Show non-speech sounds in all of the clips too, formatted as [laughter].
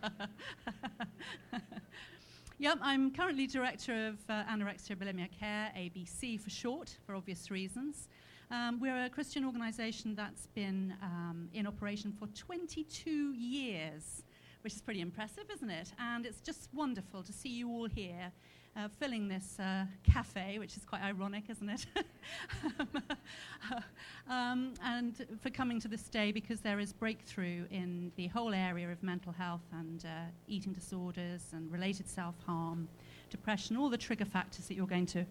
[laughs] yep, I'm currently director of uh, Anorexia Bulimia Care, ABC for short, for obvious reasons. Um, we're a Christian organization that's been um, in operation for 22 years, which is pretty impressive, isn't it? And it's just wonderful to see you all here uh, filling this uh, cafe, which is quite ironic, isn't it? [laughs] um, and for coming to this day because there is breakthrough in the whole area of mental health and uh, eating disorders and related self harm, depression, all the trigger factors that you're going to.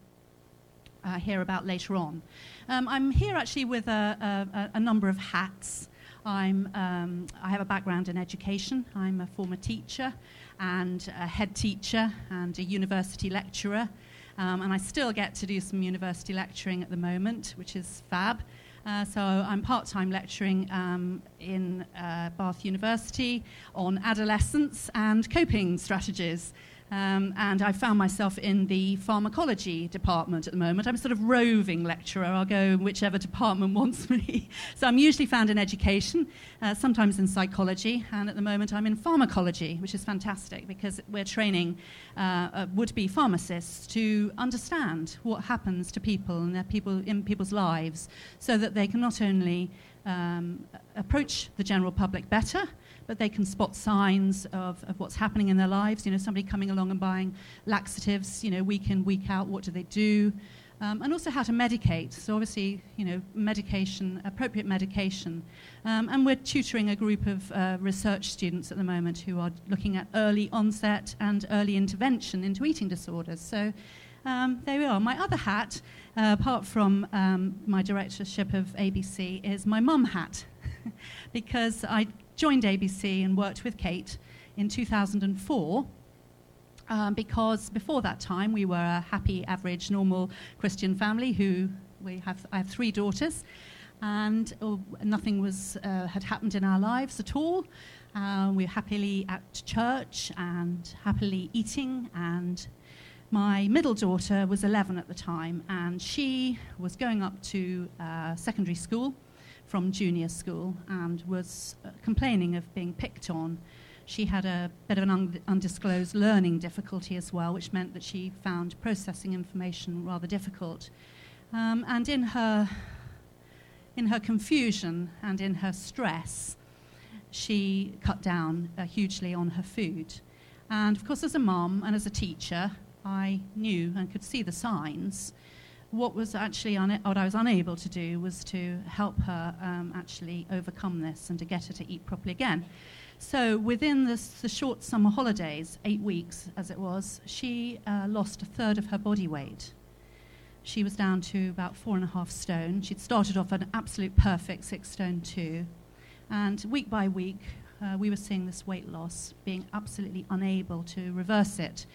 Uh, hear about later on. Um, I'm here actually with a, a, a number of hats. I'm, um, I have a background in education. I'm a former teacher and a head teacher and a university lecturer. Um, and I still get to do some university lecturing at the moment, which is fab. Uh, so I'm part time lecturing um, in uh, Bath University on adolescence and coping strategies. Um, and I found myself in the pharmacology department at the moment. I'm a sort of roving lecturer. I'll go whichever department [laughs] wants me. so I'm usually found in education, uh, sometimes in psychology, and at the moment I'm in pharmacology, which is fantastic because we're training uh, uh, would-be pharmacists to understand what happens to people and their people in people's lives, so that they can not only um, approach the general public better but they can spot signs of, of what's happening in their lives. You know, somebody coming along and buying laxatives, you know, week in, week out, what do they do? Um, and also how to medicate. So obviously, you know, medication, appropriate medication. Um, and we're tutoring a group of uh, research students at the moment who are looking at early onset and early intervention into eating disorders. So um, there we are. My other hat, uh, apart from um, my directorship of ABC, is my mum hat, [laughs] because I joined ABC and worked with Kate in 2004. Um, because before that time we were a happy, average, normal Christian family who we have. I have three daughters, and oh, nothing was uh, had happened in our lives at all. Uh, we were happily at church and happily eating. And my middle daughter was 11 at the time, and she was going up to uh, secondary school from junior school and was uh, complaining of being picked on. She had a bit of an un- undisclosed learning difficulty as well, which meant that she found processing information rather difficult. Um, and in her, in her confusion and in her stress, she cut down uh, hugely on her food. And of course, as a mom and as a teacher, I knew and could see the signs what was actually un- what I was unable to do was to help her um, actually overcome this and to get her to eat properly again. So within this, the short summer holidays, eight weeks as it was, she uh, lost a third of her body weight. She was down to about four and a half stone. She'd started off an absolute perfect six stone two, and week by week, uh, we were seeing this weight loss, being absolutely unable to reverse it.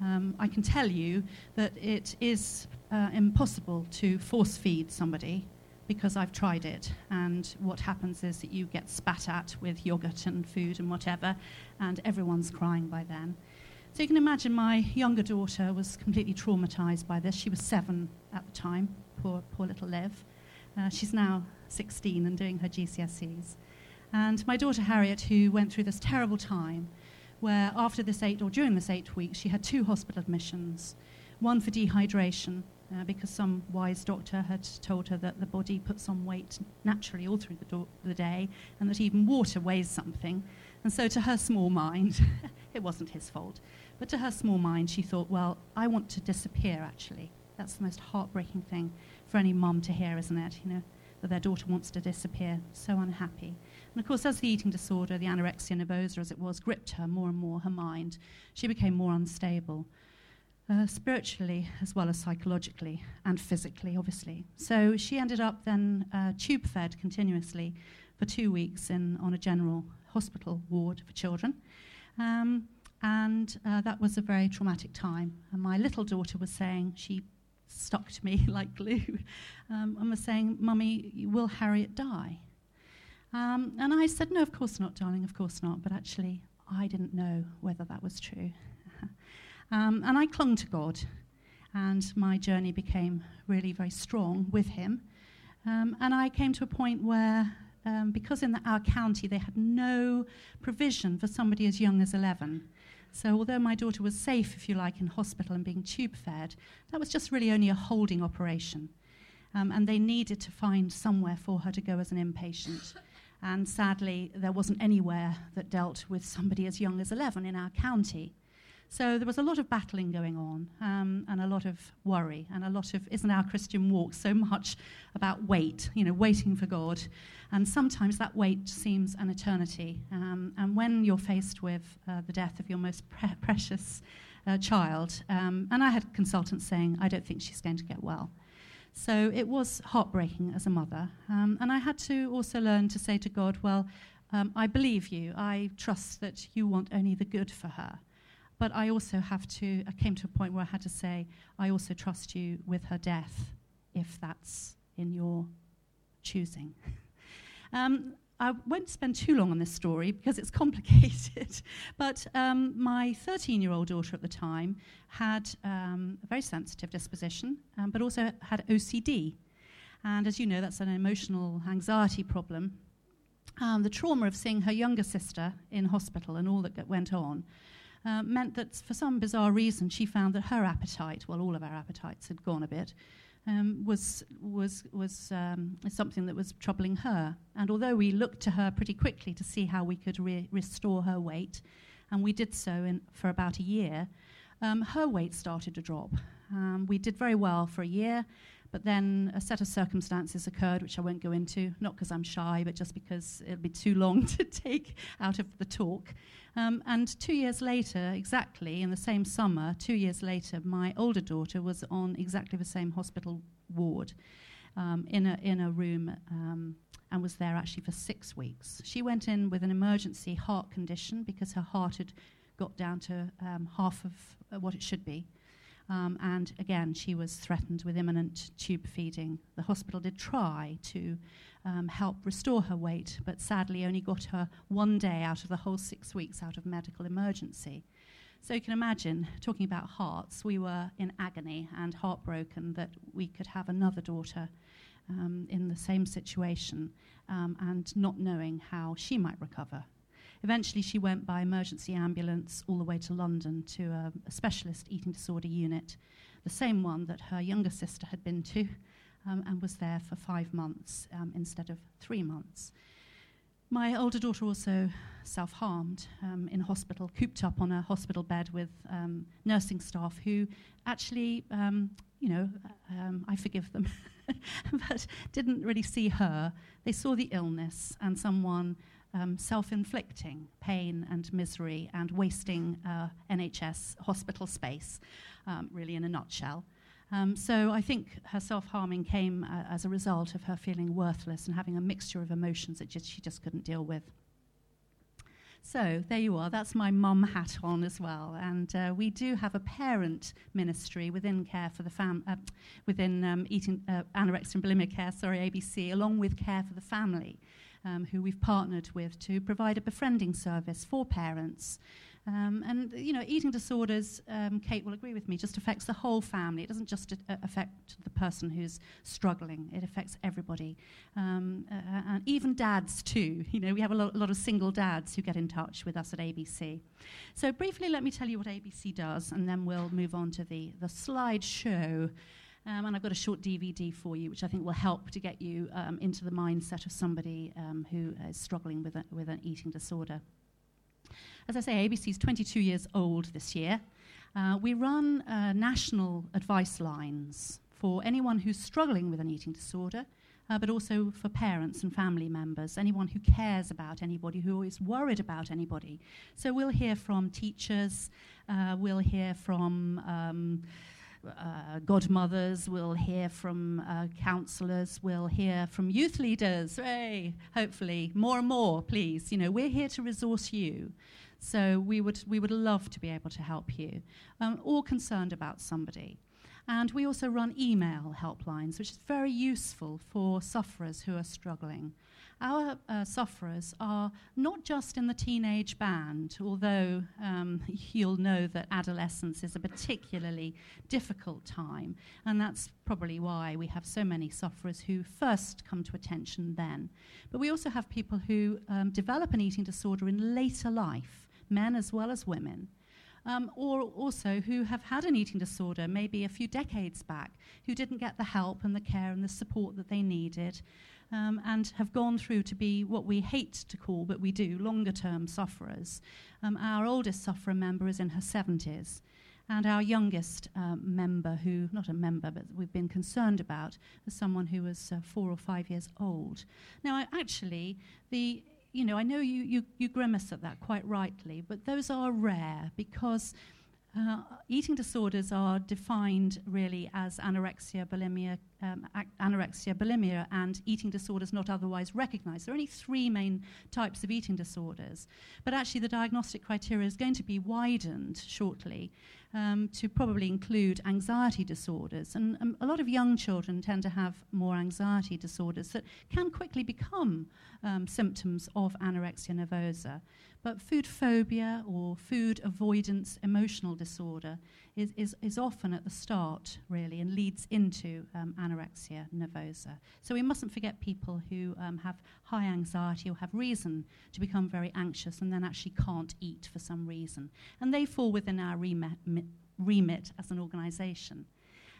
Um, I can tell you that it is uh, impossible to force feed somebody because I've tried it. And what happens is that you get spat at with yogurt and food and whatever, and everyone's crying by then. So you can imagine my younger daughter was completely traumatized by this. She was seven at the time, poor, poor little Liv. Uh, she's now 16 and doing her GCSEs. And my daughter Harriet, who went through this terrible time, where after this eight, or during this eight weeks, she had two hospital admissions one for dehydration uh, because some wise doctor had told her that the body puts on weight naturally all through the, do- the day and that even water weighs something. And so, to her small mind, [laughs] it wasn't his fault, but to her small mind, she thought, well, I want to disappear actually. That's the most heartbreaking thing for any mum to hear, isn't it? You know, that their daughter wants to disappear. So unhappy. And of course, as the eating disorder, the anorexia nervosa as it was, gripped her more and more, her mind, she became more unstable uh, spiritually as well as psychologically and physically, obviously. So she ended up then uh, tube fed continuously for two weeks in, on a general hospital ward for children. Um, and uh, that was a very traumatic time. And my little daughter was saying, she stuck to me [laughs] like glue, um, and was saying, Mummy, will Harriet die? Um, and I said, No, of course not, darling, of course not. But actually, I didn't know whether that was true. Um, and I clung to God, and my journey became really very strong with Him. Um, and I came to a point where um, because in the, our county they had no provision for somebody as young as 11. So, although my daughter was safe, if you like, in hospital and being tube fed, that was just really only a holding operation. Um, and they needed to find somewhere for her to go as an inpatient. And sadly, there wasn't anywhere that dealt with somebody as young as 11 in our county. So there was a lot of battling going on um, and a lot of worry and a lot of, isn't our Christian walk so much about wait, you know, waiting for God? And sometimes that wait seems an eternity. Um, and when you're faced with uh, the death of your most pre- precious uh, child, um, and I had consultants saying, I don't think she's going to get well. So it was heartbreaking as a mother. Um, and I had to also learn to say to God, well, um, I believe you. I trust that you want only the good for her. But I also have to, I came to a point where I had to say, I also trust you with her death, if that's in your choosing. [laughs] um, I won't spend too long on this story because it's [laughs] complicated. but um, my 13 year old daughter at the time had um, a very sensitive disposition, um, but also had OCD. And as you know, that's an emotional anxiety problem. Um, the trauma of seeing her younger sister in hospital and all that went on uh, meant that for some bizarre reason she found that her appetite, well, all of our appetites had gone a bit, um, was, was, was um, something that was troubling her. And although we looked to her pretty quickly to see how we could re- restore her weight, and we did so in, for about a year, um, her weight started to drop. Um, we did very well for a year, but then a set of circumstances occurred, which I won't go into, not because I'm shy, but just because it'd be too long [laughs] to take out of the talk. Um, and two years later, exactly in the same summer, two years later, my older daughter was on exactly the same hospital ward um, in, a, in a room um, and was there actually for six weeks. She went in with an emergency heart condition because her heart had got down to um, half of uh, what it should be. Um, and again, she was threatened with imminent tube feeding. The hospital did try to um, help restore her weight, but sadly only got her one day out of the whole six weeks out of medical emergency. So you can imagine, talking about hearts, we were in agony and heartbroken that we could have another daughter um, in the same situation um, and not knowing how she might recover. Eventually, she went by emergency ambulance all the way to London to a, a specialist eating disorder unit, the same one that her younger sister had been to, um, and was there for five months um, instead of three months. My older daughter also self harmed um, in hospital, cooped up on a hospital bed with um, nursing staff who actually, um, you know, um, I forgive them, [laughs] but didn't really see her. They saw the illness and someone um, self inflicting pain and misery and wasting uh, NHS hospital space, um, really, in a nutshell. Um, so I think her self harming came uh, as a result of her feeling worthless and having a mixture of emotions that just, she just couldn't deal with. So there you are. That's my mum hat on as well. And uh, we do have a parent ministry within Care for the Fam, uh, within um, eating uh, anorexia and bulimia care, sorry, ABC, along with Care for the Family um, who we've partnered with to provide a befriending service for parents. Um, and, you know, eating disorders, um, Kate will agree with me, just affects the whole family. It doesn't just uh, affect the person who's struggling, it affects everybody. Um, uh, and even dads, too. [laughs] You know, we have a, lo- a lot of single dads who get in touch with us at ABC. So, briefly, let me tell you what ABC does, and then we'll move on to the, the slideshow. Um, and I've got a short DVD for you, which I think will help to get you um, into the mindset of somebody um, who is struggling with, a, with an eating disorder. As I say, ABC is 22 years old this year. Uh, we run uh, national advice lines for anyone who's struggling with an eating disorder, uh, but also for parents and family members, anyone who cares about anybody, who is worried about anybody. So we'll hear from teachers, uh, we'll hear from um, uh, godmothers, we'll hear from uh, counselors, we'll hear from youth leaders. Hey, hopefully, more and more, please. You know, we're here to resource you. So we would, we would love to be able to help you, um, or concerned about somebody. And we also run email helplines, which is very useful for sufferers who are struggling. Our uh, sufferers are not just in the teenage band, although um, [laughs] you'll know that adolescence is a particularly difficult time, and that's probably why we have so many sufferers who first come to attention then. But we also have people who um, develop an eating disorder in later life, men as well as women um, or also who have had an eating disorder maybe a few decades back, who didn't get the help and the care and the support that they needed, um, and have gone through to be what we hate to call, but we do, longer term sufferers. Um, our oldest sufferer member is in her 70s. And our youngest um, member, who, not a member, but we've been concerned about, is someone who was uh, four or five years old. Now, I, actually, the you know, I know you, you, you grimace at that quite rightly, but those are rare because uh, eating disorders are defined really as anorexia, bulimia, um, anorexia, bulimia, and eating disorders not otherwise recognized. There are only three main types of eating disorders, but actually the diagnostic criteria is going to be widened shortly um, to probably include anxiety disorders. And um, a lot of young children tend to have more anxiety disorders that can quickly become um, symptoms of anorexia nervosa. But food phobia or food avoidance emotional disorder is, is, is often at the start, really, and leads into um, anorexia nervosa. So we mustn't forget people who um, have high anxiety or have reason to become very anxious and then actually can't eat for some reason. And they fall within our remit, remit as an organisation.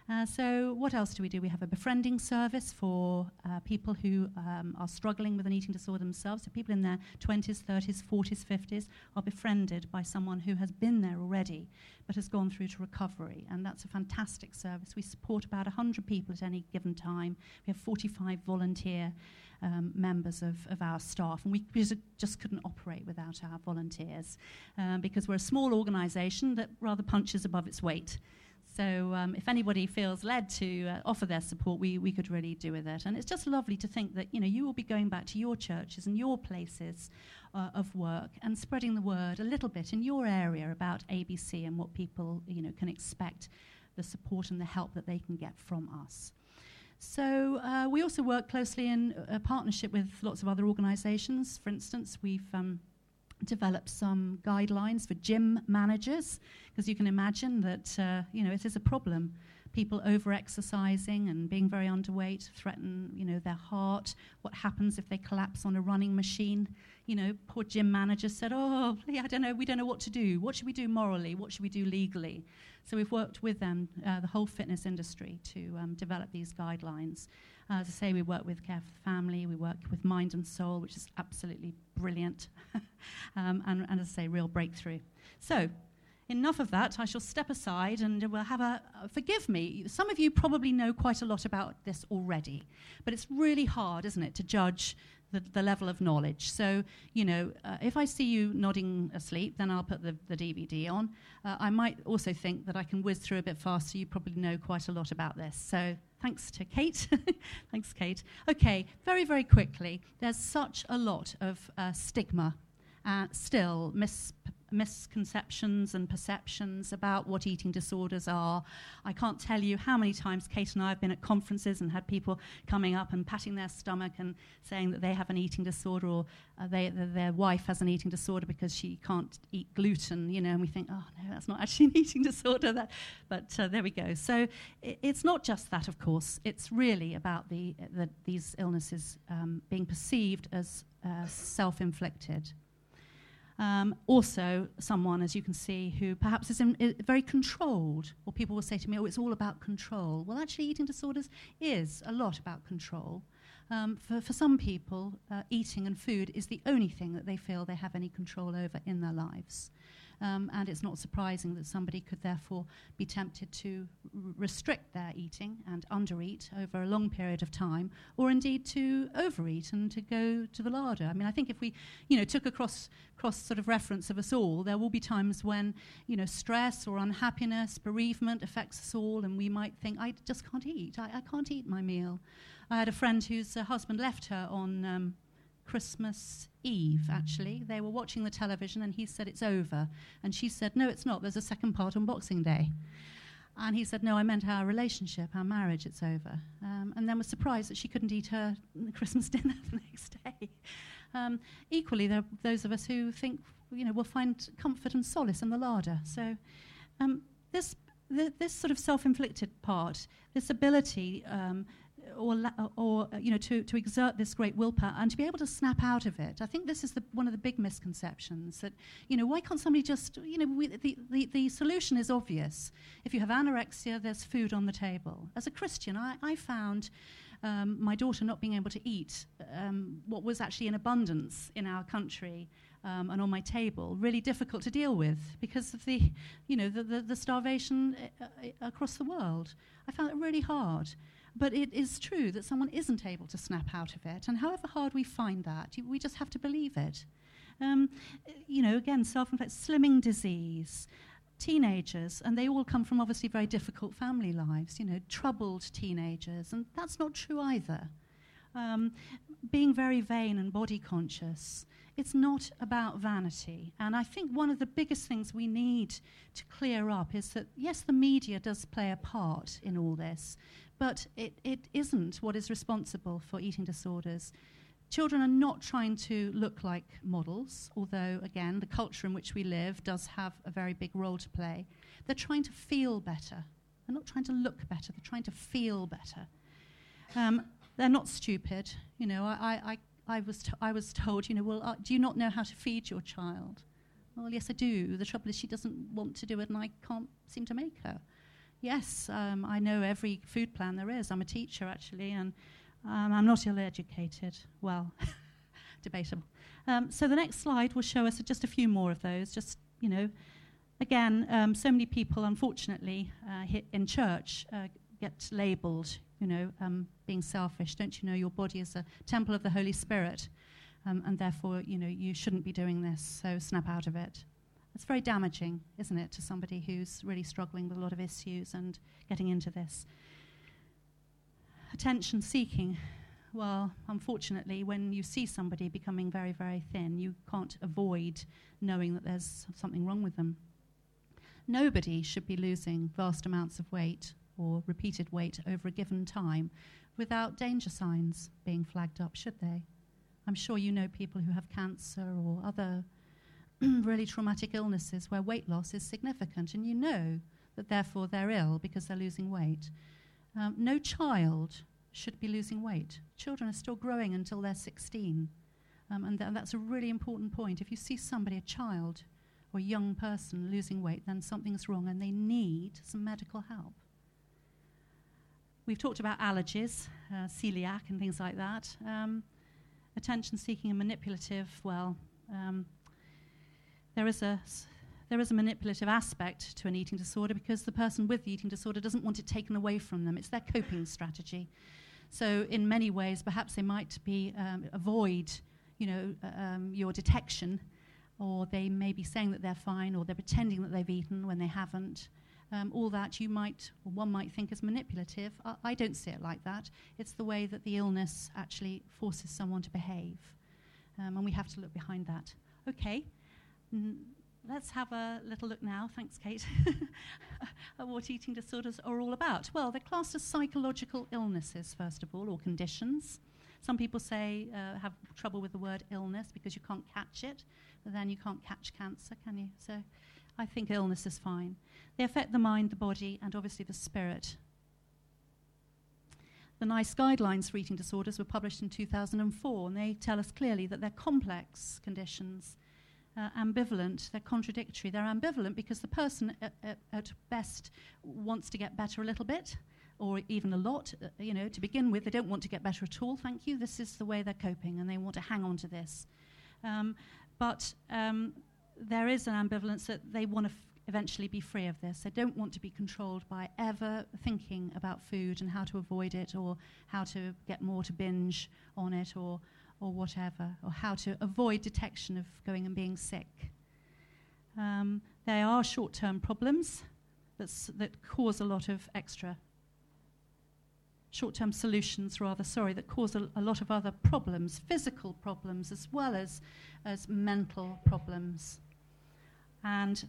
Uh, so, what else do we do? We have a befriending service for uh, people who um, are struggling with an eating disorder themselves. So, people in their 20s, 30s, 40s, 50s are befriended by someone who has been there already but has gone through to recovery. And that's a fantastic service. We support about 100 people at any given time. We have 45 volunteer um, members of, of our staff, and we just couldn't operate without our volunteers um, because we're a small organisation that rather punches above its weight. So um, if anybody feels led to uh, offer their support, we, we could really do with it. And it's just lovely to think that you know you will be going back to your churches and your places uh, of work and spreading the word a little bit in your area about ABC and what people you know can expect, the support and the help that they can get from us. So uh, we also work closely in a partnership with lots of other organisations. For instance, we've um, developed some guidelines for gym managers because you can imagine that uh, you know it is a problem. People over exercising and being very underweight threaten you know their heart. What happens if they collapse on a running machine? You know poor gym manager said oh i don't know we don't know what to do. What should we do morally? What should we do legally? So we've worked with them uh, the whole fitness industry to um, develop these guidelines uh, as I say, we work with Care for the Family, we work with Mind and Soul, which is absolutely brilliant, [laughs] um, and, and as I say, real breakthrough. So, enough of that. I shall step aside and we'll have a. Uh, forgive me, some of you probably know quite a lot about this already, but it's really hard, isn't it, to judge the, the level of knowledge. So, you know, uh, if I see you nodding asleep, then I'll put the, the DVD on. Uh, I might also think that I can whiz through a bit faster. You probably know quite a lot about this. So, thanks to Kate. [laughs] thanks, Kate. Okay, very, very quickly, there's such a lot of uh, stigma uh, still, mis- misconceptions and perceptions about what eating disorders are. I can't tell you how many times Kate and I have been at conferences and had people coming up and patting their stomach and saying that they have an eating disorder or uh, they, their wife has an eating disorder because she can't eat gluten, you know, and we think, oh no, that's not actually an [laughs] eating disorder. That, but uh, there we go. So it, it's not just that, of course. It's really about the, the these illnesses um, being perceived as uh, self-inflicted. Um, also, someone, as you can see, who perhaps is, in, is, very controlled, or people will say to me, oh, it's all about control. Well, actually, eating disorders is a lot about control. Um, for, for some people, uh, eating and food is the only thing that they feel they have any control over in their lives. Um, and it's not surprising that somebody could therefore be tempted to r- restrict their eating and undereat over a long period of time, or indeed to overeat and to go to the larder. I mean, I think if we, you know, took a cross cross sort of reference of us all, there will be times when, you know, stress or unhappiness, bereavement affects us all, and we might think, I just can't eat. I, I can't eat my meal. I had a friend whose uh, husband left her on um, Christmas Eve, actually. They were watching the television and he said, It's over. And she said, No, it's not. There's a second part on Boxing Day. And he said, No, I meant our relationship, our marriage, it's over. Um, and then was surprised that she couldn't eat her Christmas [laughs] dinner the next day. Um, equally, there are those of us who think, you know, we'll find comfort and solace in the larder. So um, this, th- this sort of self-inflicted part, this ability um, or, or uh, you know, to, to exert this great willpower and to be able to snap out of it. I think this is the, one of the big misconceptions that, you know, why can't somebody just, you know, we, the, the, the solution is obvious. If you have anorexia, there's food on the table. As a Christian, I, I found um, my daughter not being able to eat um, what was actually in abundance in our country um, and on my table really difficult to deal with because of the, you know, the, the, the starvation uh, uh across the world. I found it really hard. But it is true that someone isn't able to snap out of it. And however hard we find that, we just have to believe it. Um, you know, again, self inflicted slimming disease, teenagers, and they all come from obviously very difficult family lives, you know, troubled teenagers, and that's not true either. Um, being very vain and body conscious, it's not about vanity. And I think one of the biggest things we need to clear up is that, yes, the media does play a part in all this, but it, it isn't what is responsible for eating disorders. Children are not trying to look like models, although, again, the culture in which we live does have a very big role to play. They're trying to feel better. They're not trying to look better, they're trying to feel better. Um, they're not stupid. You know, I, I, I, was, I was told, you know, well, uh, do you not know how to feed your child? Well, yes, I do. The trouble is she doesn't want to do it, and I can't seem to make her. Yes, um, I know every food plan there is. I'm a teacher, actually, and um, I'm not ill educated. Well, [laughs] debatable. Um, so the next slide will show us just a few more of those. Just, you know, again, um, so many people, unfortunately, uh, in church uh, get labeled, you know, um, being selfish. Don't you know your body is a temple of the Holy Spirit? Um, and therefore, you know, you shouldn't be doing this, so snap out of it. It's very damaging, isn't it, to somebody who's really struggling with a lot of issues and getting into this. Attention seeking. Well, unfortunately, when you see somebody becoming very, very thin, you can't avoid knowing that there's something wrong with them. Nobody should be losing vast amounts of weight or repeated weight over a given time without danger signs being flagged up, should they? I'm sure you know people who have cancer or other [clears throat] really traumatic illnesses where weight loss is significant, and you know that therefore they're ill because they're losing weight. Um, no child should be losing weight. Children are still growing until they're 16. Um, and th- that's a really important point. If you see somebody, a child or a young person, losing weight, then something's wrong and they need some medical help. We've talked about allergies, uh, celiac, and things like that. Um, attention seeking and manipulative, well, um, there is a there is a manipulative aspect to an eating disorder because the person with the eating disorder doesn't want it taken away from them. It's their coping strategy. So, in many ways, perhaps they might be um, avoid, you know, uh, um, your detection, or they may be saying that they're fine, or they're pretending that they've eaten when they haven't. Um, all that you might, or one might think is manipulative. I, I, don't see it like that. It's the way that the illness actually forces someone to behave, um, and we have to look behind that. Okay. Let's have a little look now, thanks, Kate, [laughs] at what eating disorders are all about. Well, they're classed as psychological illnesses, first of all, or conditions. Some people say uh, have trouble with the word illness because you can't catch it, but then you can't catch cancer, can you? So I think illness is fine. They affect the mind, the body, and obviously the spirit. The NICE guidelines for eating disorders were published in 2004, and they tell us clearly that they're complex conditions uh, ambivalent, they're contradictory. They're ambivalent because the person at, at, at, best wants to get better a little bit or even a lot, uh, you know, to begin with. They don't want to get better at all, thank you. This is the way they're coping and they want to hang on to this. Um, but um, there is an ambivalence that they want to f- eventually be free of this. They don't want to be controlled by ever thinking about food and how to avoid it or how to get more to binge on it or or whatever, or how to avoid detection of going and being sick. Um, they are short term problems that cause a lot of extra short term solutions, rather, sorry, that cause a, a, lot of other problems, physical problems as well as, as mental problems. And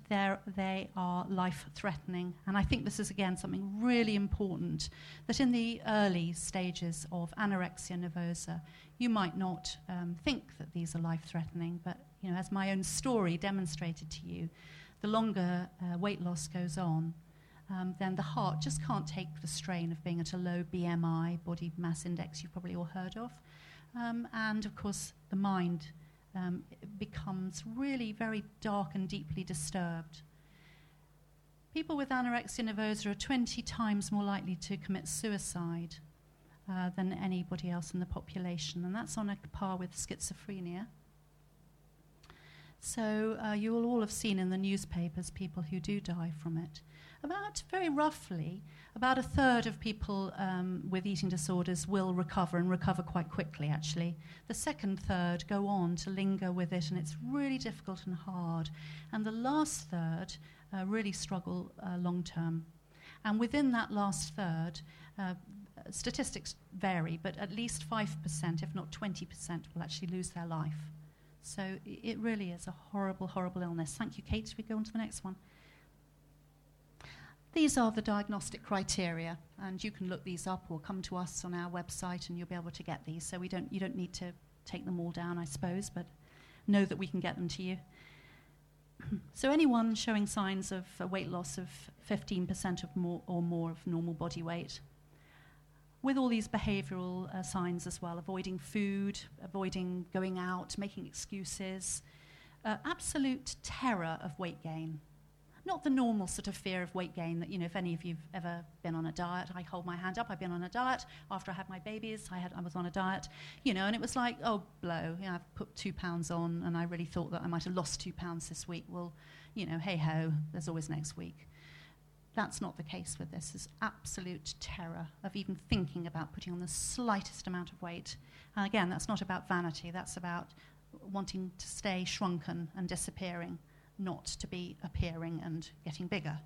they are life threatening. And I think this is, again, something really important that in the early stages of anorexia nervosa, you might not um, think that these are life threatening, but you know, as my own story demonstrated to you, the longer uh, weight loss goes on, um, then the heart just can't take the strain of being at a low BMI, body mass index, you've probably all heard of. Um, and of course, the mind um, becomes really very dark and deeply disturbed. People with anorexia nervosa are 20 times more likely to commit suicide uh, than anybody else in the population, and that's on a par with schizophrenia. So uh, you will all have seen in the newspapers people who do die from it. About, very roughly, about a third of people um, with eating disorders will recover and recover quite quickly, actually. The second third go on to linger with it, and it's really difficult and hard. And the last third uh, really struggle uh, long term. And within that last third, uh, statistics vary, but at least 5%, if not 20%, will actually lose their life. So it really is a horrible, horrible illness. Thank you, Kate. We go on to the next one. These are the diagnostic criteria, and you can look these up or come to us on our website and you'll be able to get these. So we don't, you don't need to take them all down, I suppose, but know that we can get them to you. [clears throat] so anyone showing signs of a weight loss of 15% of more or more of normal body weight, with all these behavioral uh, signs as well, avoiding food, avoiding going out, making excuses, uh, absolute terror of weight gain. Not the normal sort of fear of weight gain that, you know, if any of you've ever been on a diet, I hold my hand up, I've been on a diet. After I had my babies, I, had, I was on a diet, you know, and it was like, oh, blow, know, I've put two pounds on and I really thought that I might have lost two pounds this week. Well, you know, hey ho, there's always next week. That's not the case with this. There's absolute terror of even thinking about putting on the slightest amount of weight. And again, that's not about vanity, that's about wanting to stay shrunken and disappearing, not to be appearing and getting bigger.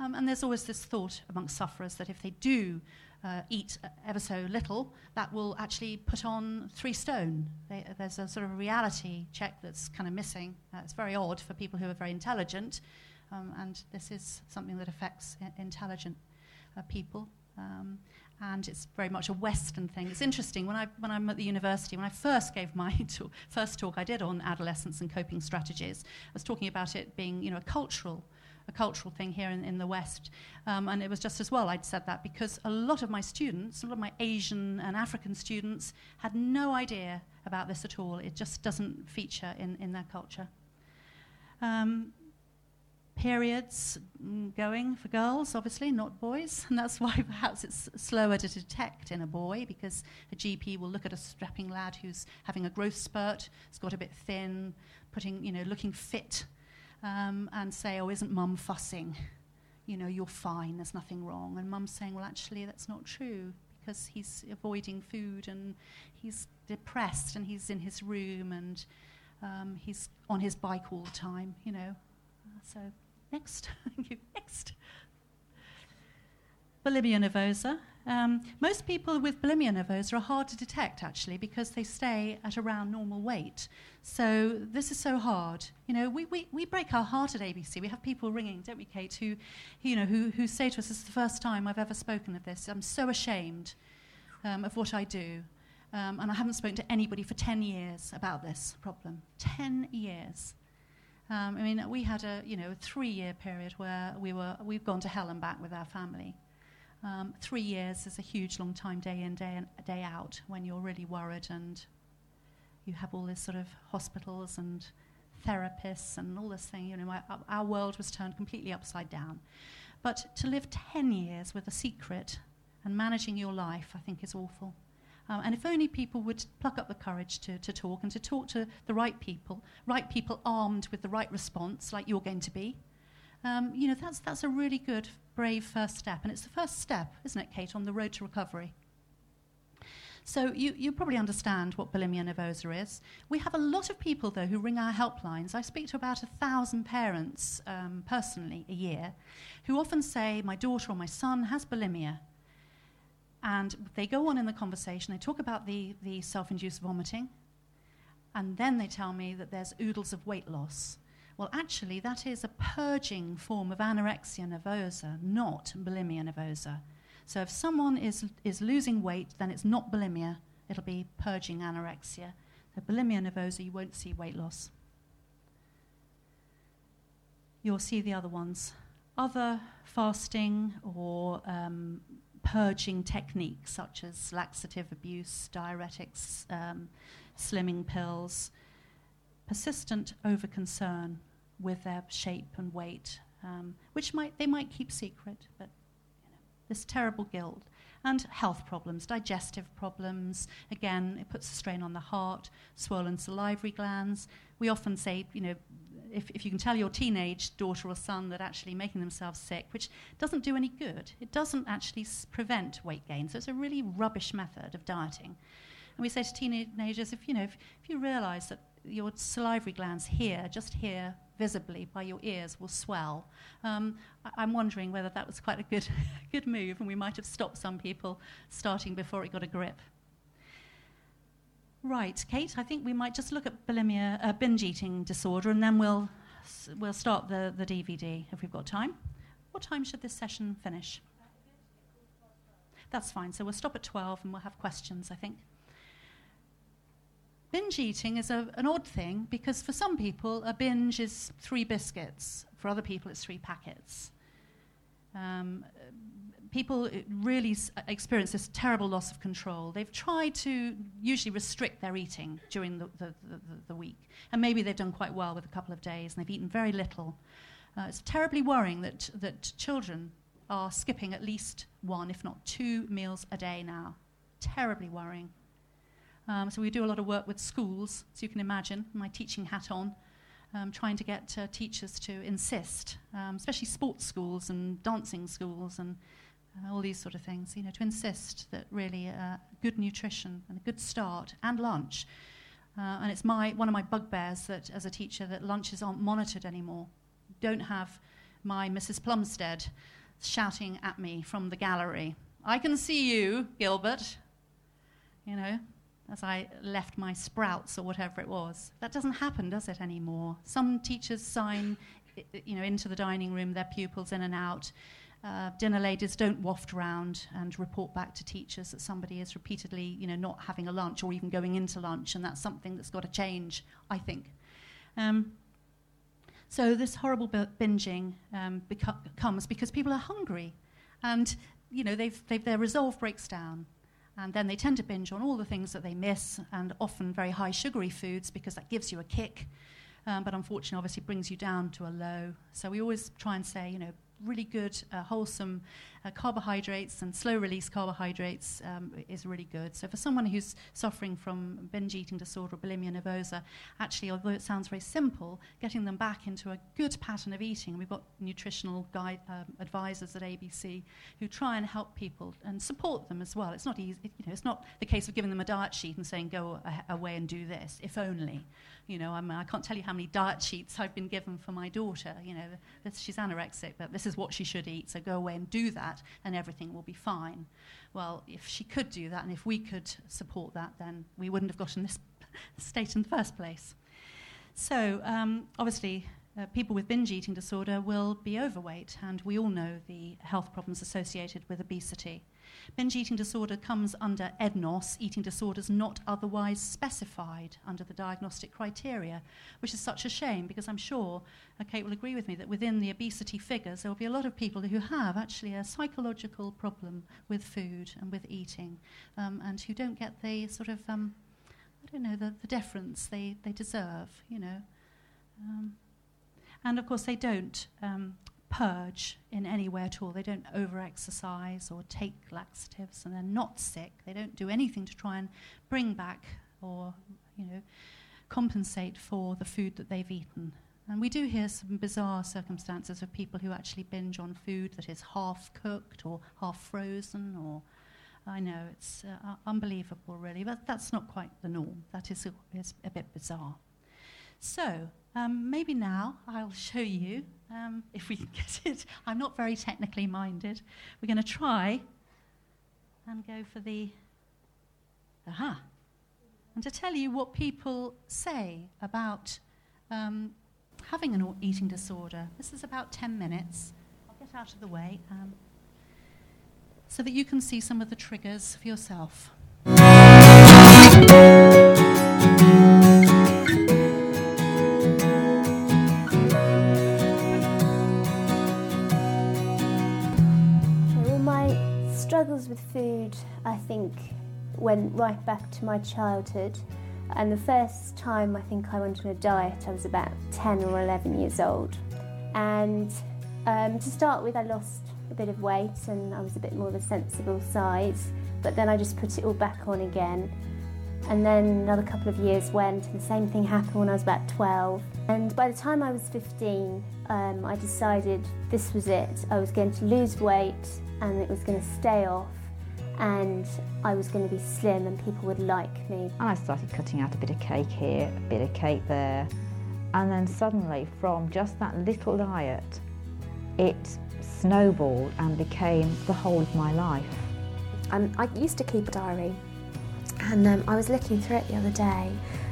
Um, and there's always this thought amongst sufferers that if they do uh, eat ever so little, that will actually put on three stone. They, there's a sort of reality check that's kind of missing. Uh, it's very odd for people who are very intelligent um, and this is something that affects I- intelligent uh, people. Um, and it's very much a Western thing. It's interesting when I when I'm at the university. When I first gave my [laughs] talk, first talk I did on adolescence and coping strategies, I was talking about it being you know a cultural a cultural thing here in, in the West. Um, and it was just as well I'd said that because a lot of my students, a lot of my Asian and African students, had no idea about this at all. It just doesn't feature in, in their culture. Um, periods mm, going for girls, obviously, not boys. And that's why [laughs] perhaps it's slower to detect in a boy because a GP will look at a strapping lad who's having a growth spurt, has got a bit thin, putting, you know, looking fit, um, and say, oh, isn't mum fussing? You know, you're fine, there's nothing wrong. And mum's saying, well, actually, that's not true because he's avoiding food and he's depressed and he's in his room and um, he's on his bike all the time, you know. So Next. [laughs] You next. Bulimia nervosa. Um, most people with bulimia nervosa are hard to detect actually because they stay at around normal weight. So this is so hard. You know, we, we, we break our heart at ABC. We have people ringing, don't we, Kate, who, you know, who, who say to us, this is the first time I've ever spoken of this. I'm so ashamed um, of what I do. Um, and I haven't spoken to anybody for 10 years about this problem. 10 years. Um, I mean, we had a you know three-year period where we were we've gone to hell and back with our family. Um, three years is a huge long time, day in day in day out, when you're really worried and you have all this sort of hospitals and therapists and all this thing. You know, our, our world was turned completely upside down. But to live ten years with a secret and managing your life, I think, is awful. Um, and if only people would pluck up the courage to, to talk and to talk to the right people, right people armed with the right response, like you're going to be, um, you know, that's, that's a really good, brave first step. And it's the first step, isn't it, Kate, on the road to recovery? So you, you probably understand what bulimia nervosa is. We have a lot of people, though, who ring our helplines. I speak to about a thousand parents um, personally a year who often say, my daughter or my son has bulimia. And they go on in the conversation, they talk about the, the self induced vomiting, and then they tell me that there's oodles of weight loss. Well, actually, that is a purging form of anorexia nervosa, not bulimia nervosa. So if someone is, is losing weight, then it's not bulimia, it'll be purging anorexia. The bulimia nervosa, you won't see weight loss. You'll see the other ones. Other fasting or um, purging techniques, such as laxative abuse, diuretics, um, slimming pills, persistent overconcern with their shape and weight, um, which might, they might keep secret, but you know, this terrible guilt. And health problems, digestive problems. Again, it puts a strain on the heart, swollen salivary glands. We often say, you know, if, if you can tell your teenage daughter or son that actually making themselves sick, which doesn't do any good, it doesn't actually s- prevent weight gain. So it's a really rubbish method of dieting. And we say to teenagers, if you know, if, if you realize that your salivary glands here, just here, visibly by your ears, will swell. Um, I- am wondering whether that was quite a good, [laughs] good move, and we might have stopped some people starting before it got a grip. Right, Kate, I think we might just look at bulimia, uh, binge eating disorder, and then we'll, we'll start the, the DVD if we've got time. What time should this session finish? That's fine. So we'll stop at 12 and we'll have questions, I think. Binge eating is a, an odd thing because for some people, a binge is three biscuits. For other people, it's three packets. Um, people really experience this terrible loss of control. They've tried to usually restrict their eating during the, the, the, the, week, and maybe they've done quite well with a couple of days and they've eaten very little. Uh, it's terribly worrying that, that children are skipping at least one, if not two, meals a day now. Terribly worrying. Um, so we do a lot of work with schools, so you can imagine my teaching hat on, um, trying to get uh, teachers to insist, um, especially sports schools and dancing schools and uh, all these sort of things, you know, to insist that really uh, good nutrition and a good start and lunch. Uh, and it's my, one of my bugbears that, as a teacher, that lunches aren't monitored anymore. Don't have my Mrs. Plumstead shouting at me from the gallery, I can see you, Gilbert. You know, as I left my sprouts or whatever it was. That doesn't happen, does it, anymore? Some teachers sign, you know, into the dining room their pupils in and out. Uh, dinner ladies don't waft around and report back to teachers that somebody is repeatedly, you know, not having a lunch or even going into lunch, and that's something that's got to change, I think. Um, so this horrible binging um, beco- comes because people are hungry, and you know, they've, they've, their resolve breaks down. And then they tend to binge on all the things that they miss, and often very high sugary foods because that gives you a kick. Um, but unfortunately, obviously, brings you down to a low. So we always try and say, you know, really good, uh, wholesome uh, carbohydrates and slow release carbohydrates um, is really good. So, for someone who's suffering from binge eating disorder or bulimia nervosa, actually, although it sounds very simple, getting them back into a good pattern of eating, we've got nutritional guide, um, advisors at ABC who try and help people and support them as well. It's not easy, you know, it's not the case of giving them a diet sheet and saying, go a- away and do this, if only. You know, I'm, I can't tell you how many diet sheets I've been given for my daughter. You know, this, she's anorexic, but this is what she should eat, so go away and do that, and everything will be fine. Well, if she could do that, and if we could support that, then we wouldn't have gotten this [laughs] state in the first place. So, um, obviously, uh, people with binge eating disorder will be overweight, and we all know the health problems associated with obesity. Binge eating disorder comes under EDNOS, eating disorders not otherwise specified under the diagnostic criteria, which is such a shame because I'm sure uh, Kate will agree with me that within the obesity figures there will be a lot of people who have actually a psychological problem with food and with eating um, and who don't get the sort of, um, I don't know, the, the deference they, they deserve, you know. Um, and of course, they don't um, purge in any way at all. They don't over exercise or take laxatives, and they're not sick. They don't do anything to try and bring back or, you know, compensate for the food that they've eaten. And we do hear some bizarre circumstances of people who actually binge on food that is half cooked or half frozen or I know it's uh, unbelievable, really, but that's not quite the norm. That is a, is a bit bizarre. So, um, maybe now I'll show you um, [laughs] if we can get it. I'm not very technically minded. We're going to try and go for the aha, and to tell you what people say about um, having an eating disorder. This is about 10 minutes. I'll get out of the way um, so that you can see some of the triggers for yourself. Food, I think, went right back to my childhood. And the first time I think I went on a diet, I was about 10 or 11 years old. And um, to start with, I lost a bit of weight and I was a bit more of a sensible size. But then I just put it all back on again. And then another couple of years went, and the same thing happened when I was about 12. And by the time I was 15, um, I decided this was it. I was going to lose weight and it was going to stay off and I was going to be slim and people would like me. And I started cutting out a bit of cake here, a bit of cake there. And then suddenly, from just that little diet, it snowballed and became the whole of my life. Um, I used to keep a diary, and um, I was looking through it the other day,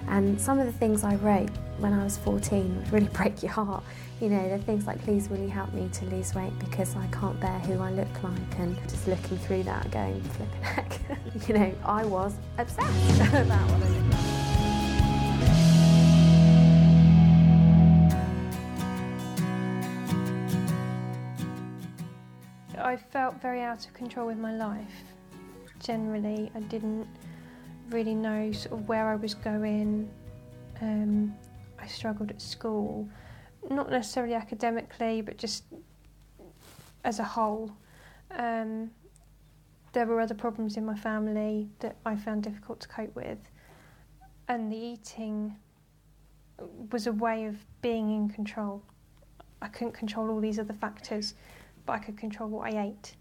and some of the things I wrote when I was 14 would really [laughs] break your heart. You know, the things like, please will you help me to lose weight because I can't bear who I look like, and just looking through that going, flipping heck. [laughs] you know, I was obsessed [laughs] about what I looked like. I felt very out of control with my life. Generally, I didn't really know sort of where I was going. Um, I struggled at school, not necessarily academically, but just as a whole. Um, there were other problems in my family that I found difficult to cope with, and the eating was a way of being in control. I couldn't control all these other factors, but I could control what I ate,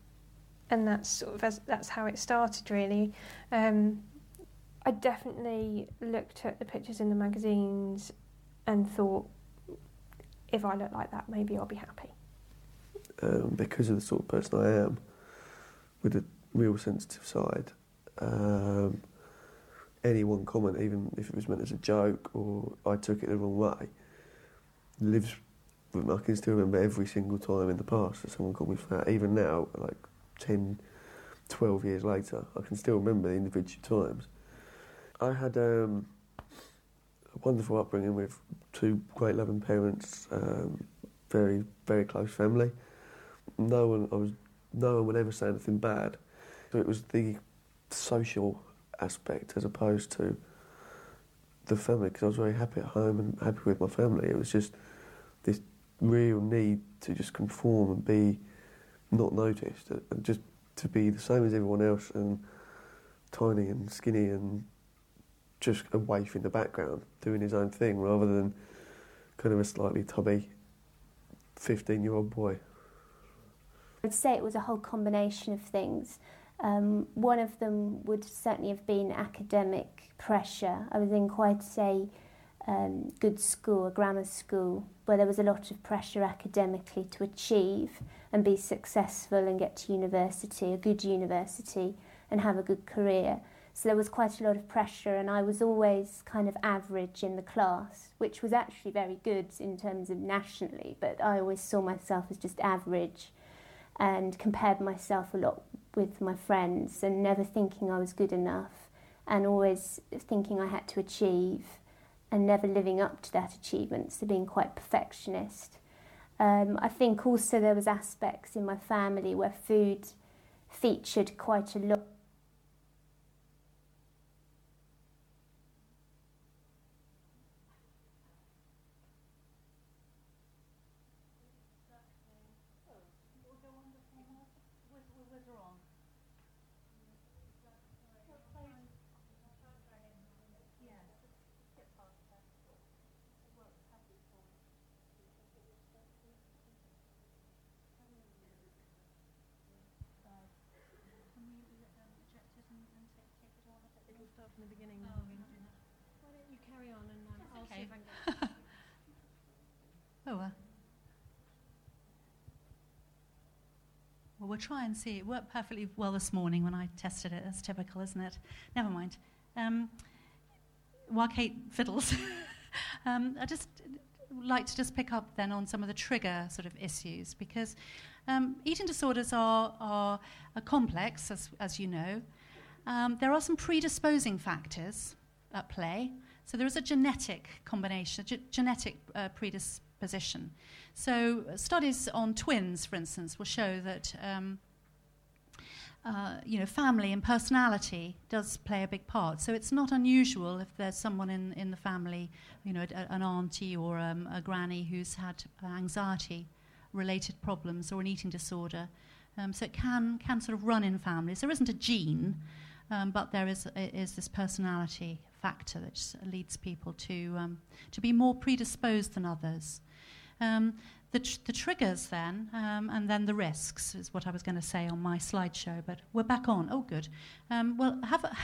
and that's sort of as, that's how it started really. Um, I definitely looked at the pictures in the magazines and thought, if I look like that, maybe I'll be happy. um, because of the sort of person I am, with a real sensitive side. Um, any one comment, even if it was meant as a joke or I took it the wrong way, lives with me. I can still remember every single time in the past that someone called me fat. Even now, like 10, 12 years later, I can still remember the individual times. I had um, wonderful upbringing with two great loving parents, um, very, very close family no one I was no one would ever say anything bad. So it was the social aspect as opposed to the family because I was very happy at home and happy with my family. It was just this real need to just conform and be not noticed and just to be the same as everyone else and tiny and skinny and just a waif in the background doing his own thing rather than kind of a slightly tubby 15 year old boy. I'd say it was a whole combination of things. Um, one of them would certainly have been academic pressure. I was in quite a um, good school, a grammar school, where there was a lot of pressure academically to achieve and be successful and get to university, a good university, and have a good career. So there was quite a lot of pressure, and I was always kind of average in the class, which was actually very good in terms of nationally, but I always saw myself as just average and compared myself a lot with my friends and never thinking I was good enough and always thinking I had to achieve and never living up to that achievement, so being quite perfectionist. Um, I think also there was aspects in my family where food featured quite a lot. from the beginning. Why don't you carry on and um, I'll okay. see if I can get Oh, uh, well, we'll try and see. It worked perfectly well this morning when I tested it. That's typical, isn't it? Never mind. Um, while Kate fiddles, [laughs] um, I just like to just pick up then on some of the trigger sort of issues because um, eating disorders are, are, are complex, as, as you know. Um, there are some predisposing factors at play. So there is a genetic combination, a ge- genetic uh, predisposition. So studies on twins, for instance, will show that um, uh, you know, family and personality does play a big part. So it's not unusual if there's someone in, in the family, you know, a, an auntie or um, a granny who's had anxiety related problems or an eating disorder. Um, so it can, can sort of run in families. There isn't a gene, um, but there is, is this personality factor that leads people to, um, to be more predisposed than others. Um, the, tr- the triggers then, um, and then the risks is what I was going to say on my slideshow, but we're back on. Oh, good. Um, well, have a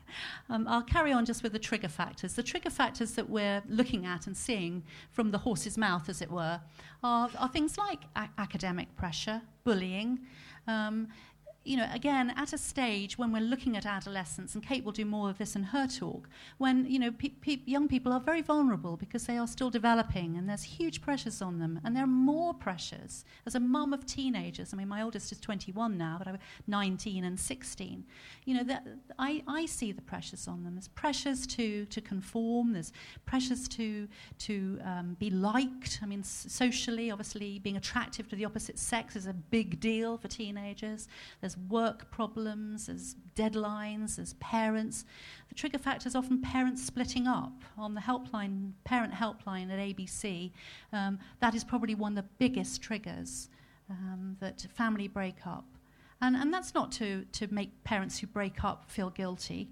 [laughs] um, I'll carry on just with the trigger factors. The trigger factors that we're looking at and seeing from the horse's mouth, as it were, are, are things like a- academic pressure, bullying, um, you know, again, at a stage when we're looking at adolescence, and Kate will do more of this in her talk, when, you know, pe- pe- young people are very vulnerable because they are still developing and there's huge pressures on them. And there are more pressures. As a mum of teenagers, I mean, my oldest is 21 now, but I was 19 and 16. You know, that, I, I see the pressures on them. There's pressures to, to conform, there's pressures to, to um, be liked. I mean, s- socially, obviously, being attractive to the opposite sex is a big deal for teenagers. There's work problems, there's deadlines, there's parents. The trigger factor is often parents splitting up. On the helpline, parent helpline at ABC, um, that is probably one of the biggest triggers um, that family breakup. And, and that's not to, to make parents who break up feel guilty.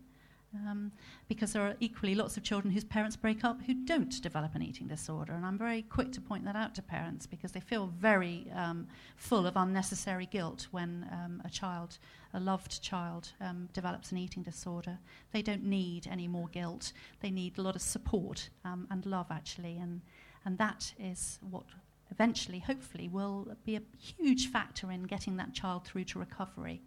Um, because there are equally lots of children whose parents break up who don't develop an eating disorder. And I'm very quick to point that out to parents because they feel very um, full of unnecessary guilt when um, a child, a loved child, um, develops an eating disorder. They don't need any more guilt. They need a lot of support um, and love, actually. And, and that is what eventually, hopefully, will be a huge factor in getting that child through to recovery.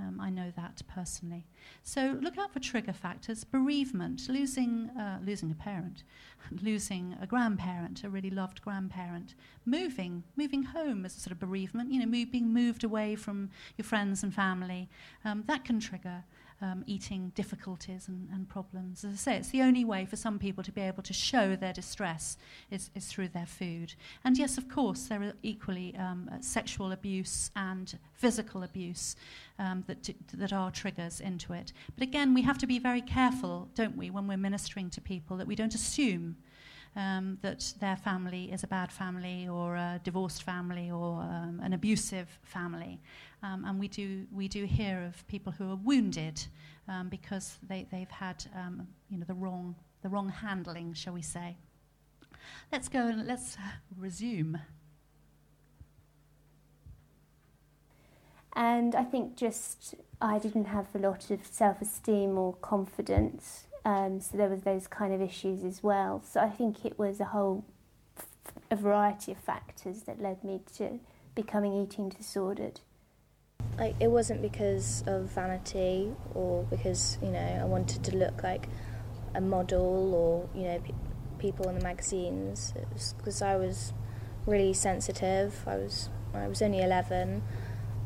Um, I know that personally. So look out for trigger factors: bereavement, losing uh, losing a parent, [laughs] losing a grandparent, a really loved grandparent, moving moving home as a sort of bereavement. You know, move, being moved away from your friends and family. Um, that can trigger um, eating difficulties and, and, problems. As I say, it's the only way for some people to be able to show their distress is, is through their food. And yes, of course, there are equally um, uh, sexual abuse and physical abuse um, that, that are triggers into it. But again, we have to be very careful, don't we, when we're ministering to people, that we don't assume um, that their family is a bad family or a divorced family or um, an abusive family. Um, and we do, we do hear of people who are wounded um, because they, they've had um, you know, the, wrong, the wrong handling, shall we say. Let's go and let's resume. And I think just I didn't have a lot of self esteem or confidence um, so there was those kind of issues as well. So I think it was a whole a variety of factors that led me to becoming eating disordered. Like it wasn't because of vanity or because you know I wanted to look like a model or you know pe- people in the magazines. It was because I was really sensitive. I was I was only eleven,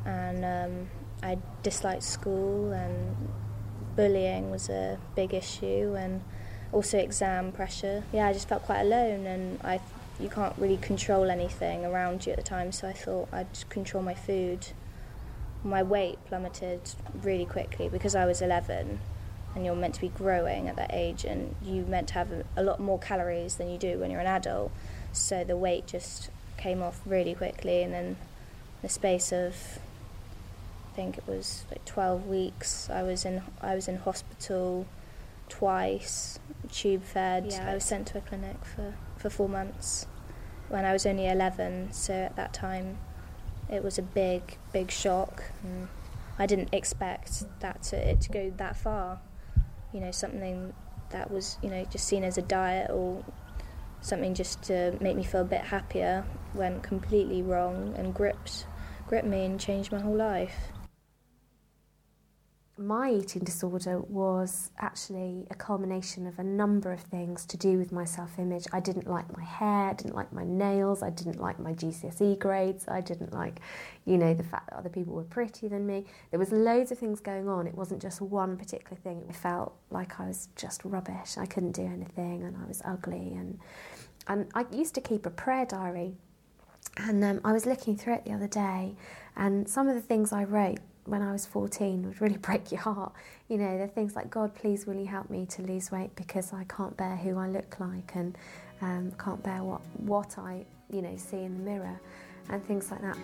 and um, I disliked school and bullying was a big issue and also exam pressure. Yeah, I just felt quite alone and I you can't really control anything around you at the time, so I thought I'd control my food. My weight plummeted really quickly because I was 11 and you're meant to be growing at that age and you're meant to have a lot more calories than you do when you're an adult. So the weight just came off really quickly and then the space of think it was like 12 weeks. I was in I was in hospital twice, tube fed. Yeah, I was sent to a clinic for, for four months when I was only 11. So at that time, it was a big, big shock. And I didn't expect that to, it to go that far. You know, something that was you know just seen as a diet or something just to make me feel a bit happier went completely wrong and gripped gripped me and changed my whole life. My eating disorder was actually a culmination of a number of things to do with my self image. I didn't like my hair, I didn't like my nails, I didn't like my GCSE grades, I didn't like, you know, the fact that other people were prettier than me. There was loads of things going on. It wasn't just one particular thing. It felt like I was just rubbish. I couldn't do anything and I was ugly and and I used to keep a prayer diary and um, I was looking through it the other day and some of the things I wrote when I was 14 would really [laughs] break your heart. You know, the things like, God, please will you help me to lose weight because I can't bear who I look like and um, can't bear what, what I, you know, see in the mirror and things like that.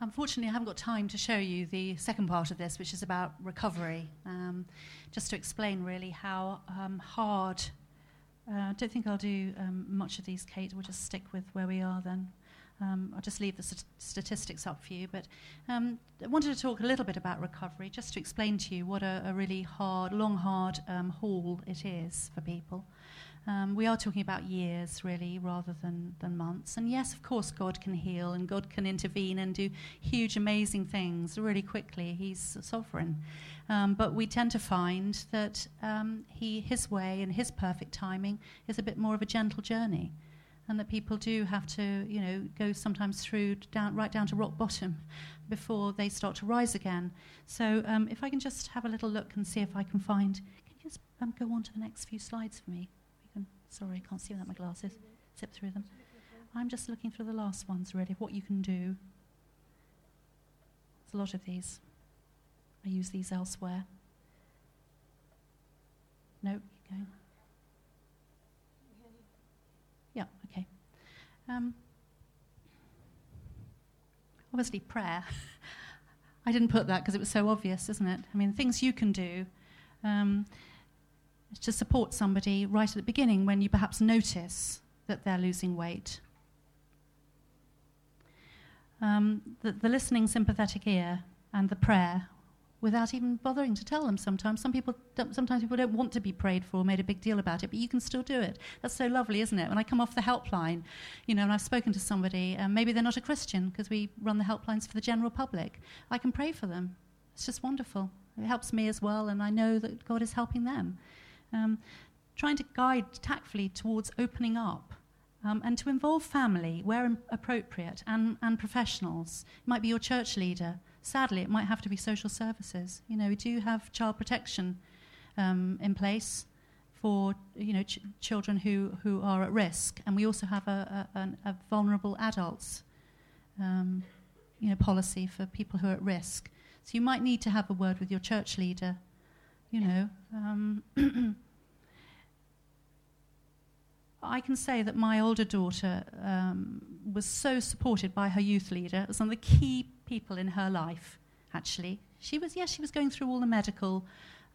Unfortunately, I haven't got time to show you the second part of this, which is about recovery. Um, just to explain really how um, hard. Uh, I don't think I'll do um, much of these, Kate. We'll just stick with where we are then. Um, I'll just leave the st- statistics up for you. But um, I wanted to talk a little bit about recovery, just to explain to you what a, a really hard, long, hard um, haul it is for people. Um, we are talking about years, really, rather than, than months. And yes, of course, God can heal and God can intervene and do huge, amazing things really quickly. He's sovereign. Um, but we tend to find that um, he, His way and His perfect timing is a bit more of a gentle journey and that people do have to, you know, go sometimes through down, right down to rock bottom before they start to rise again. So um, if I can just have a little look and see if I can find, can you just um, go on to the next few slides for me? Can, sorry, I can't see without my glasses. Zip through them. I'm just looking through the last ones, really, what you can do. There's a lot of these. I use these elsewhere. No, keep going. Yeah, okay. Um, obviously, prayer. [laughs] I didn't put that because it was so obvious, isn't it? I mean, things you can do um, to support somebody right at the beginning when you perhaps notice that they're losing weight. Um, the, the listening, sympathetic ear and the prayer without even bothering to tell them sometimes. Some people sometimes people don't want to be prayed for, or made a big deal about it, but you can still do it. That's so lovely, isn't it? When I come off the helpline, you know, and I've spoken to somebody, um, maybe they're not a Christian because we run the helplines for the general public, I can pray for them. It's just wonderful. It helps me as well, and I know that God is helping them. Um, trying to guide tactfully towards opening up um, and to involve family where appropriate and, and professionals. It might be your church leader, sadly, it might have to be social services. You know, we do have child protection um, in place for you know ch- children who, who are at risk, and we also have a, a, a vulnerable adults um, you know policy for people who are at risk. So you might need to have a word with your church leader. You know. Um, [clears throat] I can say that my older daughter um, was so supported by her youth leader. It was one of the key people in her life, actually. She was, yes, she was going through all the medical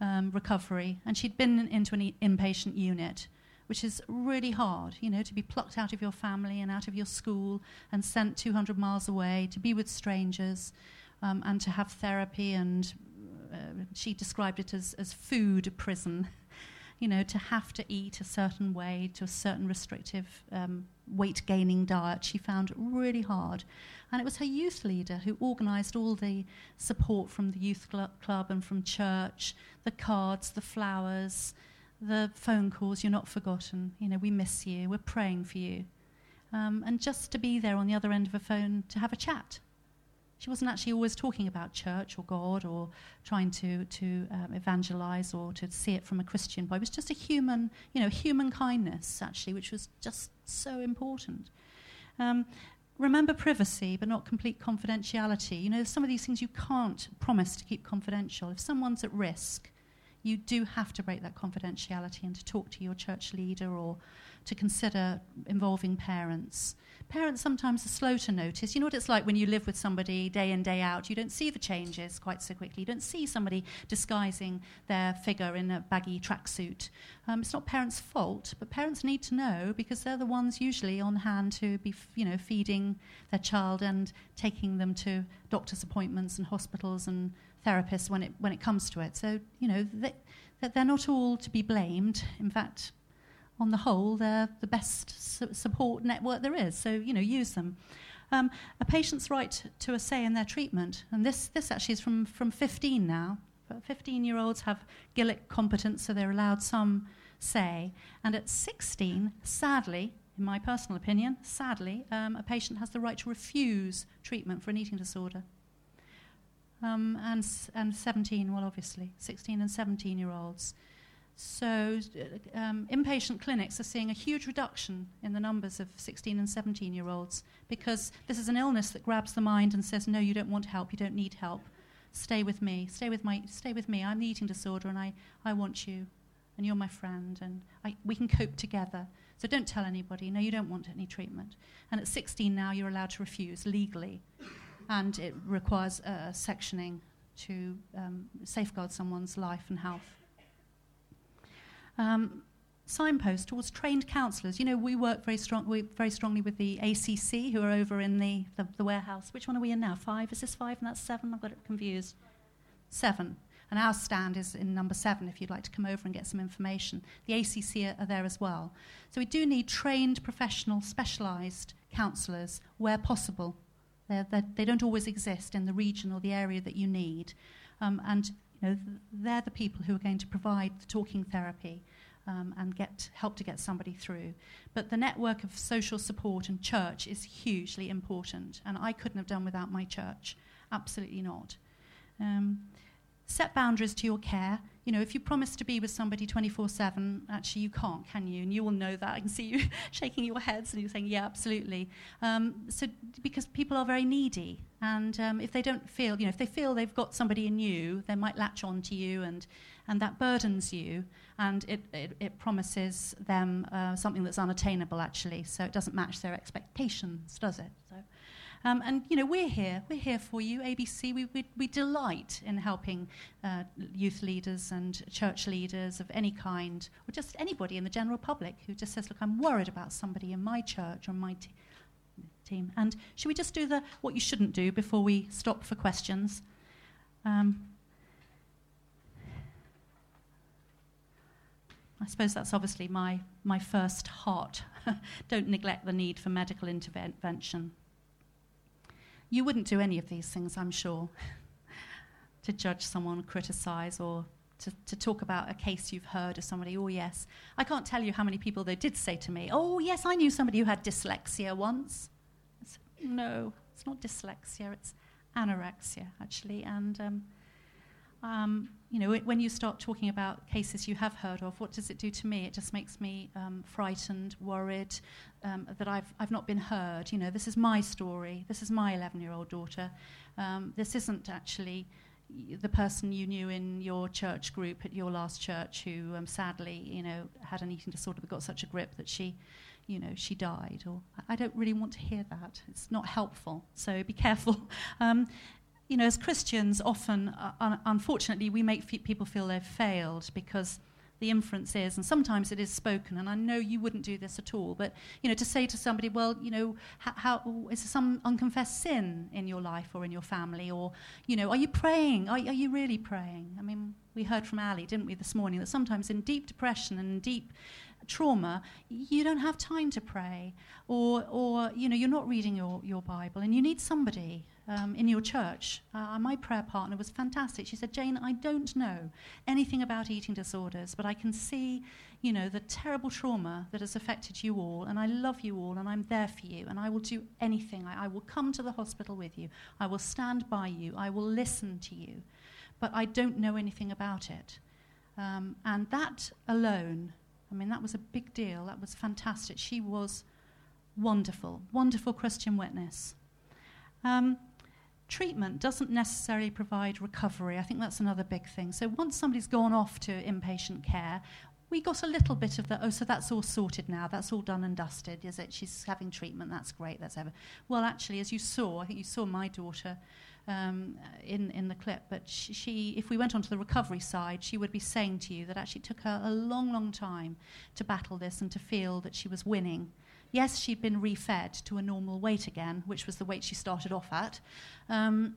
um, recovery, and she'd been into an inpatient unit, which is really hard, you know, to be plucked out of your family and out of your school and sent 200 miles away to be with strangers um, and to have therapy. And uh, she described it as, as food prison. [laughs] you know, to have to eat a certain way, to a certain restrictive um, weight gaining diet, she found really hard. And it was her youth leader who organised all the support from the youth cl- club and from church, the cards, the flowers, the phone calls. You're not forgotten. You know, we miss you. We're praying for you. Um, and just to be there on the other end of a phone to have a chat she wasn't actually always talking about church or God or trying to, to um, evangelize or to see it from a Christian point. It was just a human, you know, human kindness, actually, which was just so important. Um, remember privacy, but not complete confidentiality. You know, some of these things you can't promise to keep confidential. If someone's at risk, you do have to break that confidentiality and to talk to your church leader or to consider involving parents. Parents sometimes are slow to notice. You know what it's like when you live with somebody day in, day out? You don't see the changes quite so quickly. You don't see somebody disguising their figure in a baggy tracksuit. Um, it's not parents' fault, but parents need to know because they're the ones usually on hand to be, you know, feeding their child and taking them to doctor's appointments and hospitals and therapists when it, when it comes to it. So, you know, they, they're not all to be blamed. In fact, on the whole, they're the best su- support network there is. So, you know, use them. Um, a patient's right to a say in their treatment, and this, this actually is from, from 15 now. 15 year olds have Gillick competence, so they're allowed some say. And at 16, sadly, in my personal opinion, sadly, um, a patient has the right to refuse treatment for an eating disorder. Um, and, and 17, well, obviously, 16 and 17 year olds. So, um, inpatient clinics are seeing a huge reduction in the numbers of 16 and 17 year olds because this is an illness that grabs the mind and says, No, you don't want help, you don't need help. Stay with me, stay with, my, stay with me. I'm the eating disorder and I, I want you, and you're my friend, and I, we can cope together. So, don't tell anybody, No, you don't want any treatment. And at 16 now, you're allowed to refuse legally, and it requires uh, sectioning to um, safeguard someone's life and health um, signpost towards trained counsellors. You know, we work very, strong, we, very strongly with the ACC, who are over in the, the, the, warehouse. Which one are we in now? Five? Is this five and that's seven? I've got it confused. Seven. And our stand is in number seven if you'd like to come over and get some information. The ACC are, are there as well. So we do need trained, professional, specialised counsellors where possible. They're, they're, they do not always exist in the region or the area that you need. Um, and know, they're the people who are going to provide the talking therapy um, and get help to get somebody through. But the network of social support and church is hugely important, and I couldn't have done without my church. Absolutely not. Um, set boundaries to your care. You know, if you promise to be with somebody 24 7, actually you can't, can you? And you will know that. I can see you [laughs] shaking your heads and you're saying, yeah, absolutely. Um, so, because people are very needy. And um, if they don't feel, you know, if they feel they've got somebody in you, they might latch on to you and, and that burdens you. And it, it, it promises them uh, something that's unattainable, actually. So it doesn't match their expectations, does it? So. Um, and you know, we're here. We're here for you, ABC. We, we, we delight in helping uh, youth leaders and church leaders of any kind, or just anybody in the general public who just says, "Look, I'm worried about somebody in my church or my team." And should we just do the what you shouldn't do before we stop for questions? Um, I suppose that's obviously my, my first heart. [laughs] Don't neglect the need for medical intervention. You wouldn't do any of these things, I'm sure, to judge someone, criticize, or to, to talk about a case you've heard of somebody. Oh, yes. I can't tell you how many people they did say to me, Oh, yes, I knew somebody who had dyslexia once. Said, no, it's not dyslexia, it's anorexia, actually. And um, um, you know, when you start talking about cases you have heard of, what does it do to me? It just makes me um, frightened, worried um, that I've, I've not been heard. You know, this is my story. This is my 11 year old daughter. Um, this isn't actually the person you knew in your church group at your last church who um, sadly, you know, had an eating disorder that got such a grip that she, you know, she died. Or I don't really want to hear that. It's not helpful. So be [laughs] careful. You know, as Christians, often, uh, un- unfortunately, we make f- people feel they've failed because the inference is, and sometimes it is spoken, and I know you wouldn't do this at all, but, you know, to say to somebody, well, you know, how, how is there some unconfessed sin in your life or in your family? Or, you know, are you praying? Are, are you really praying? I mean, we heard from Ali, didn't we, this morning, that sometimes in deep depression and deep trauma, you don't have time to pray, or, or you know, you're not reading your, your Bible, and you need somebody um, in your church. Uh, my prayer partner was fantastic. She said, Jane, I don't know anything about eating disorders, but I can see, you know, the terrible trauma that has affected you all, and I love you all, and I'm there for you, and I will do anything. I, I will come to the hospital with you. I will stand by you. I will listen to you, but I don't know anything about it. Um, and that alone, I mean, that was a big deal. That was fantastic. She was wonderful, wonderful Christian witness. Um, treatment doesn't necessarily provide recovery. I think that's another big thing. So once somebody's gone off to inpatient care, we got a little bit of the, oh, so that's all sorted now, that's all done and dusted, is it? She's having treatment, that's great, that's ever. Well, actually, as you saw, I think you saw my daughter um, in, in the clip, but she, if we went on to the recovery side, she would be saying to you that actually took her a long, long time to battle this and to feel that she was winning Yes, she'd been refed to a normal weight again, which was the weight she started off at. Um,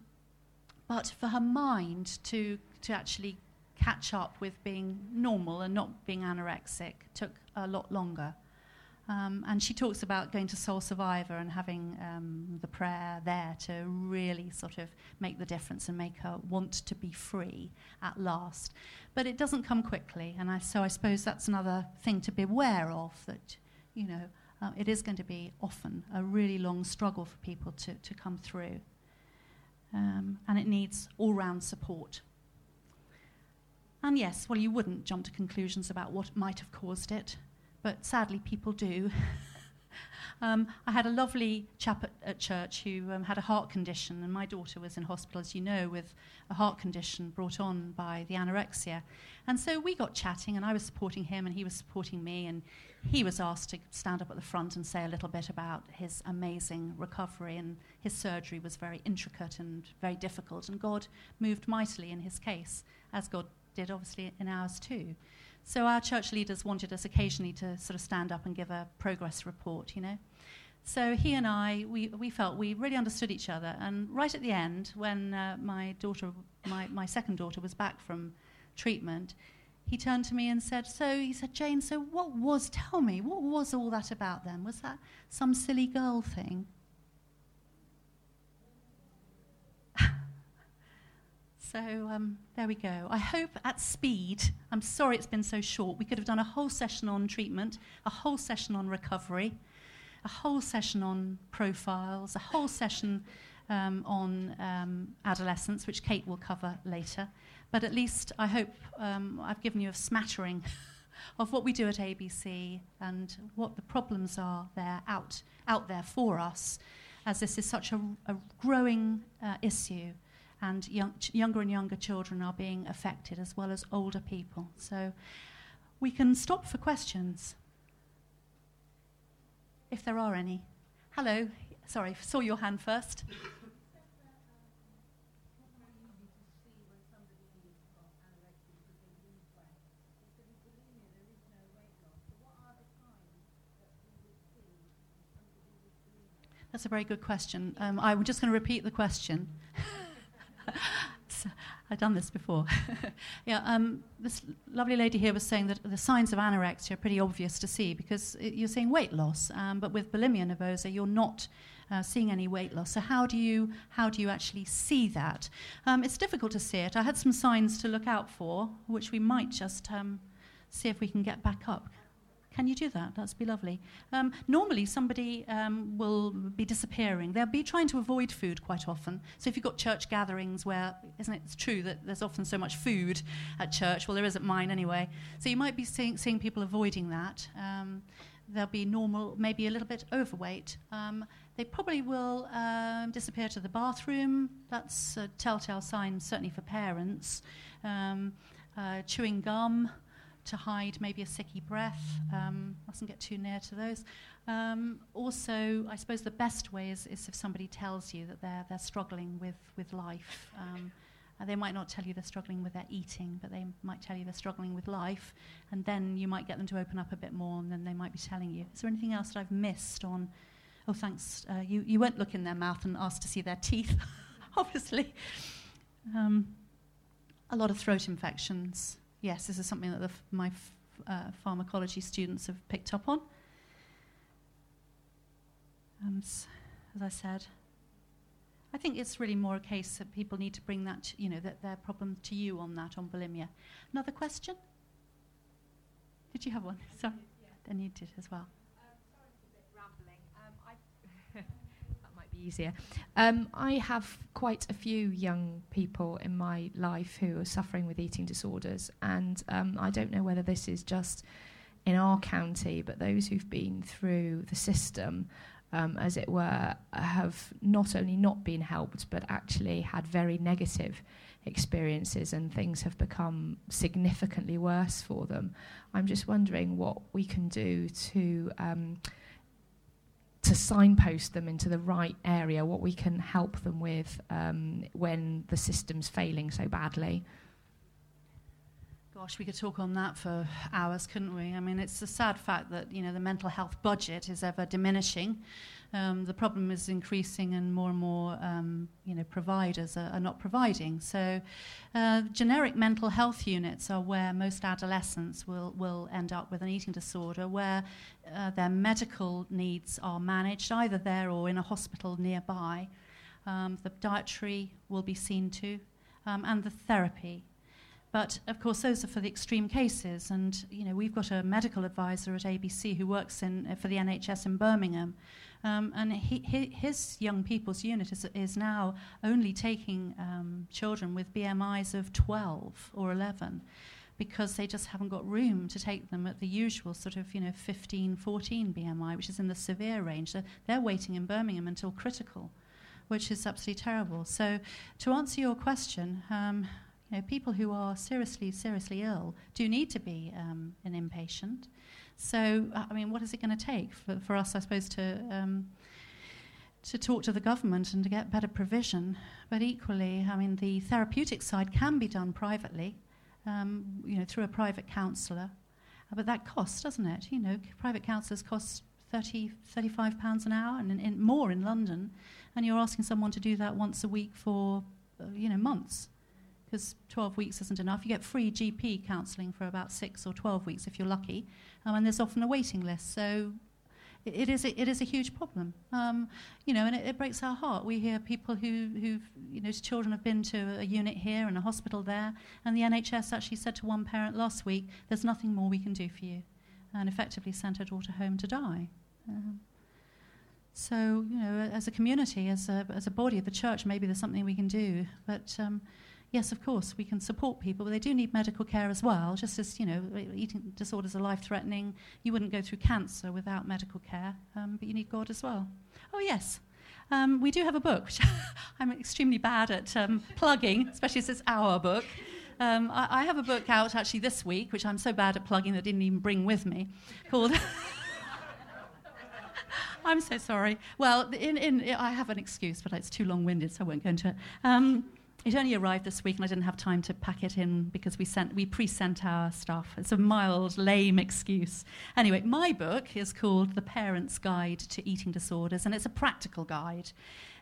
but for her mind to, to actually catch up with being normal and not being anorexic took a lot longer. Um, and she talks about going to Soul Survivor and having um, the prayer there to really sort of make the difference and make her want to be free at last. But it doesn't come quickly, and I, so I suppose that's another thing to be aware of that, you know, uh, it is going to be often a really long struggle for people to, to come through. Um, and it needs all round support. And yes, well, you wouldn't jump to conclusions about what might have caused it but sadly, people do. [laughs] um, I had a lovely chap at, at church who um, had a heart condition, and my daughter was in hospital, as you know, with a heart condition brought on by the anorexia. And so we got chatting, and I was supporting him, and he was supporting me, and he was asked to stand up at the front and say a little bit about his amazing recovery, and his surgery was very intricate and very difficult, and God moved mightily in his case, as God did obviously in ours too. So our church leaders wanted us occasionally to sort of stand up and give a progress report, you know. So he and I, we, we felt we really understood each other. And right at the end, when uh, my daughter, my, my second daughter, was back from treatment, he turned to me and said, So, he said, Jane, so what was, tell me, what was all that about then? Was that some silly girl thing? [laughs] So um, there we go. I hope at speed, I'm sorry it's been so short, we could have done a whole session on treatment, a whole session on recovery, a whole session on profiles, a whole session um, on um, adolescence, which Kate will cover later. But at least I hope um, I've given you a smattering [laughs] of what we do at ABC and what the problems are there out, out there for us, as this is such a, a growing uh, issue and young, younger and younger children are being affected as well as older people. So we can stop for questions if there are any. Hello, sorry, saw your hand first. That's a very good question. Um, I'm just going to repeat the question. [laughs] I've done this before. [laughs] yeah, um, this lovely lady here was saying that the signs of anorexia are pretty obvious to see because it, you're seeing weight loss, um, but with bulimia nervosa, you're not uh, seeing any weight loss. So how do you how do you actually see that? Um, it's difficult to see it. I had some signs to look out for, which we might just um, see if we can get back up. Can you do that? That'd be lovely. Um, normally, somebody um, will be disappearing. They'll be trying to avoid food quite often. So, if you've got church gatherings where, isn't it true that there's often so much food at church? Well, there is at mine anyway. So, you might be seeing, seeing people avoiding that. Um, they'll be normal, maybe a little bit overweight. Um, they probably will um, disappear to the bathroom. That's a telltale sign, certainly for parents. Um, uh, chewing gum to hide maybe a sicky breath. Um, mustn't get too near to those. Um, also, I suppose the best way is, is, if somebody tells you that they're, they're struggling with, with life. Um, they might not tell you they're struggling with their eating, but they might tell you they're struggling with life, and then you might get them to open up a bit more, and then they might be telling you. Is there anything else that I've missed on? Oh, thanks. Uh, you, you won't look in their mouth and ask to see their teeth, [laughs] obviously. Um, a lot of throat infections yes, this is something that f- my f- uh, pharmacology students have picked up on. And as I said, I think it's really more a case that people need to bring that, you know, that their problem to you on that, on bulimia. Another question? Did you have one? [laughs] Sorry. Yeah. Then you did as well. Be easier. Um, I have quite a few young people in my life who are suffering with eating disorders, and um, I don't know whether this is just in our county, but those who've been through the system, um, as it were, have not only not been helped, but actually had very negative experiences and things have become significantly worse for them. I'm just wondering what we can do to um, to signpost them into the right area, what we can help them with um, when the system's failing so badly. Gosh, we could talk on that for hours, couldn't we? I mean, it's a sad fact that you know the mental health budget is ever diminishing. Um, the problem is increasing, and more and more um, you know providers are, are not providing. So, uh, generic mental health units are where most adolescents will will end up with an eating disorder, where uh, their medical needs are managed either there or in a hospital nearby. Um, the dietary will be seen to, um, and the therapy. But of course, those are for the extreme cases. And you know, we've got a medical advisor at ABC who works in, uh, for the NHS in Birmingham, um, and he, his young people's unit is, is now only taking um, children with BMIs of 12 or 11 because they just haven't got room to take them at the usual sort of, you know, 15, 14 BMI, which is in the severe range. So they're waiting in Birmingham until critical, which is absolutely terrible. So to answer your question, um, you know, people who are seriously, seriously ill do need to be um, an inpatient. So, uh, I mean, what is it going to take for, for us, I suppose, to um, to talk to the government and to get better provision? But equally, I mean, the therapeutic side can be done privately, um, you know, through a private counsellor. Uh, but that costs, doesn't it? You know, private counsellors cost 30, 35 pounds an hour, and in, in more in London, and you're asking someone to do that once a week for, uh, you know, months because 12 weeks isn't enough. You get free GP counselling for about six or 12 weeks if you're lucky, um, and there's often a waiting list. So it, it is a, it is a huge problem, um, you know, and it, it, breaks our heart. We hear people who who've you know children have been to a unit here and a hospital there, and the NHS actually said to one parent last week, "There's nothing more we can do for you," and effectively sent her daughter home to die. Um, so, you know, as a community, as a, as a body of the church, maybe there's something we can do. But um, yes, of course, we can support people, but they do need medical care as well. Just as, you know, eating disorders are life threatening, you wouldn't go through cancer without medical care, um, but you need God as well. Oh, yes. Um, we do have a book, which [laughs] I'm extremely bad at um, plugging, especially as it's our book. Um, I, I, have a book out actually this week, which I'm so bad at plugging that I didn't even bring with me, called. [laughs] I'm so sorry. Well, in, in, I have an excuse, but it's too long winded, so I won't go into it. It only arrived this week, and I didn't have time to pack it in because we sent we pre-sent our stuff. It's a mild, lame excuse. Anyway, my book is called The Parent's Guide to Eating Disorders, and it's a practical guide.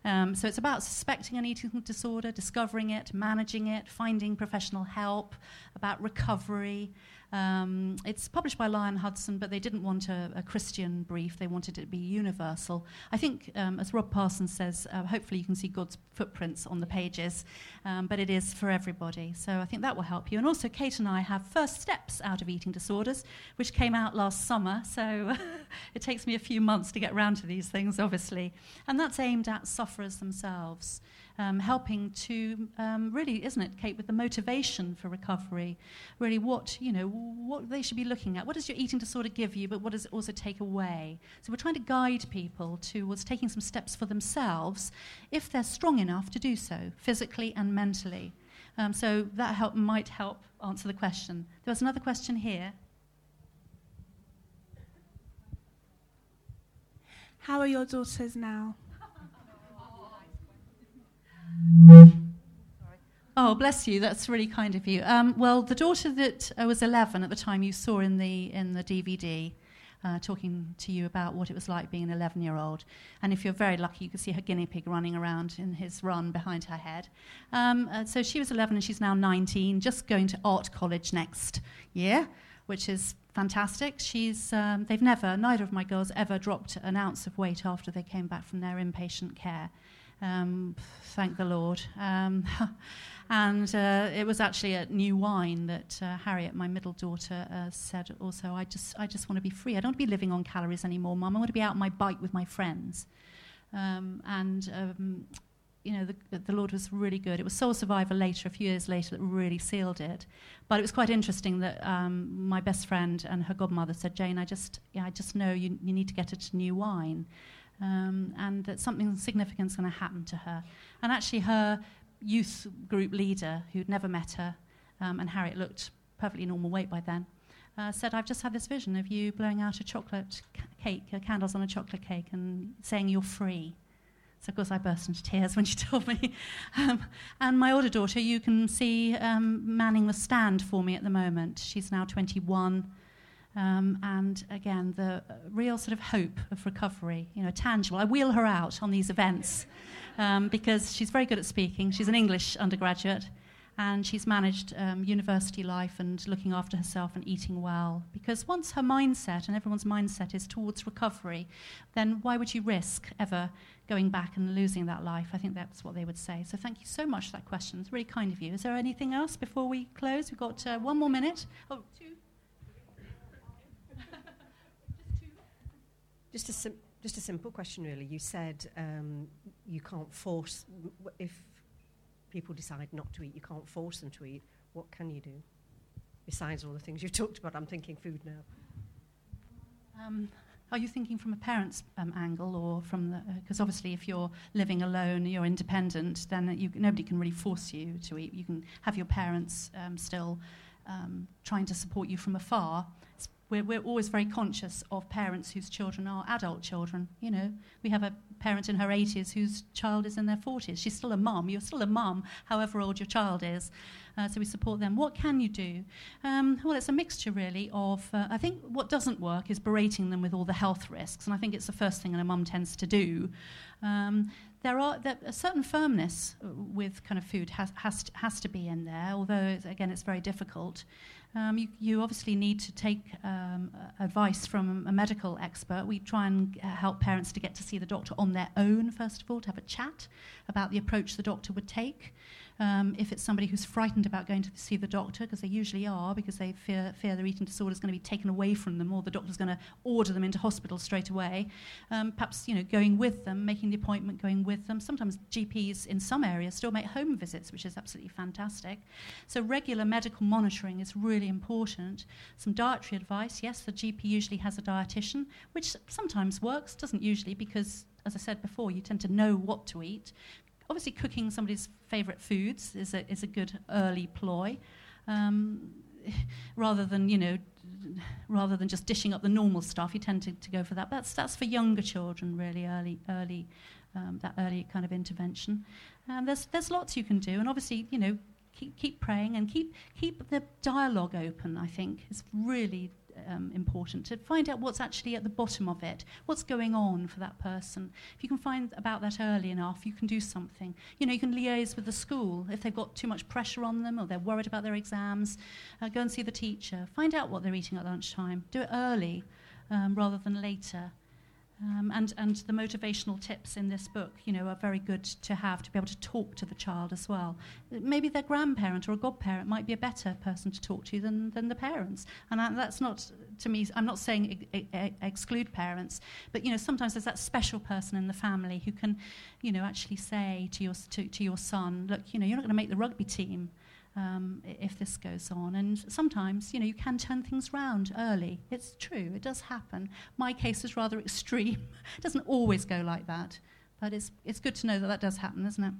Um, so it's about suspecting an eating disorder, discovering it, managing it, finding professional help, about recovery, um, it's published by Lion Hudson, but they didn't want a, a, Christian brief. They wanted it to be universal. I think, um, as Rob Parsons says, uh, hopefully you can see God's footprints on the pages, um, but it is for everybody. So I think that will help you. And also, Kate and I have First Steps Out of Eating Disorders, which came out last summer. So [laughs] it takes me a few months to get round to these things, obviously. And that's aimed at sufferers themselves um, helping to um, really, isn't it, Kate, with the motivation for recovery, really what, you know, what they should be looking at. What does your eating disorder give you, but what does it also take away? So we're trying to guide people towards taking some steps for themselves if they're strong enough to do so, physically and mentally. Um, so that help, might help answer the question. There was another question here. How are your daughters now? Oh, bless you. That's really kind of you. Um, well, the daughter that uh, was 11 at the time you saw in the in the DVD, uh, talking to you about what it was like being an 11-year-old, and if you're very lucky, you can see her guinea pig running around in his run behind her head. Um, uh, so she was 11 and she's now 19, just going to art college next year, which is fantastic. She's um, they've never, neither of my girls ever dropped an ounce of weight after they came back from their inpatient care. Um, thank the Lord. Um, [laughs] and uh, it was actually at New Wine that uh, Harriet, my middle daughter, uh, said also, I just, I just want to be free. I don't want to be living on calories anymore, Mum. I want to be out on my bike with my friends. Um, and, um, you know, the, the, Lord was really good. It was Soul Survivor later, a few years later, that really sealed it. But it was quite interesting that um, my best friend and her godmother said, Jane, I just, yeah, I just know you, you need to get her to New Wine um, and that something significant is going to happen to her. And actually, her youth group leader, who'd never met her, um, and Harriet looked perfectly normal weight by then, uh, said, I've just had this vision of you blowing out a chocolate cake, uh, candles on a chocolate cake, and saying you're free. So, of course, I burst into tears [laughs] when she told me. Um, and my older daughter, you can see um, manning the stand for me at the moment. She's now 21. Um, and again, the real sort of hope of recovery, you know, tangible. I wheel her out on these events um, because she's very good at speaking. She's an English undergraduate and she's managed um, university life and looking after herself and eating well. Because once her mindset and everyone's mindset is towards recovery, then why would you risk ever going back and losing that life? I think that's what they would say. So thank you so much for that question. It's really kind of you. Is there anything else before we close? We've got uh, one more minute. Oh, two. Just a, sim- just a simple question, really. You said um, you can't force, if people decide not to eat, you can't force them to eat. What can you do? Besides all the things you've [laughs] talked about, I'm thinking food now. Um, are you thinking from a parent's um, angle or from the. Because uh, obviously, if you're living alone, you're independent, then you, nobody can really force you to eat. You can have your parents um, still um, trying to support you from afar. We're, we're always very conscious of parents whose children are adult children. You know, we have a parent in her 80s whose child is in their 40s. She's still a mum. You're still a mum, however old your child is. Uh, so we support them. What can you do? Um, well, it's a mixture, really, of. Uh, I think what doesn't work is berating them with all the health risks, and I think it's the first thing a mum tends to do. Um, there are there, a certain firmness with kind of food has has to, has to be in there, although again it's very difficult. Um, you, you, obviously need to take um, advice from a medical expert. We try and uh, help parents to get to see the doctor on their own, first of all, to have a chat about the approach the doctor would take. Um, if it's somebody who's frightened about going to see the doctor, because they usually are, because they fear, fear their eating disorder is going to be taken away from them, or the doctor's going to order them into hospital straight away. Um, perhaps you know going with them, making the appointment, going with them. Sometimes GPs in some areas still make home visits, which is absolutely fantastic. So regular medical monitoring is really important. Some dietary advice. Yes, the GP usually has a dietitian, which sometimes works, doesn't usually, because as I said before, you tend to know what to eat obviously cooking somebody's favourite foods is a, is a good early ploy. Um, [laughs] rather than you know rather than just dishing up the normal stuff you tend to, to go for that that's that's for younger children really early early um, that early kind of intervention and there's there's lots you can do and obviously you know keep keep praying and keep keep the dialogue open i think is really um, important to find out what's actually at the bottom of it, what's going on for that person. If you can find about that early enough, you can do something. You know, you can liaise with the school if they've got too much pressure on them or they're worried about their exams. Uh, go and see the teacher. Find out what they're eating at lunchtime. Do it early um, rather than later. Um, and, and the motivational tips in this book, you know, are very good to have to be able to talk to the child as well. Maybe their grandparent or a godparent might be a better person to talk to than, than the parents. And I, that's not, to me, I'm not saying exclude parents, but, you know, sometimes there's that special person in the family who can, you know, actually say to your, to, to your son, look, you know, you're not going to make the rugby team um, if this goes on. And sometimes, you know, you can turn things round early. It's true, it does happen. My case is rather [laughs] extreme. it doesn't always go like that, but it's, it's good to know that that does happen, isn't it?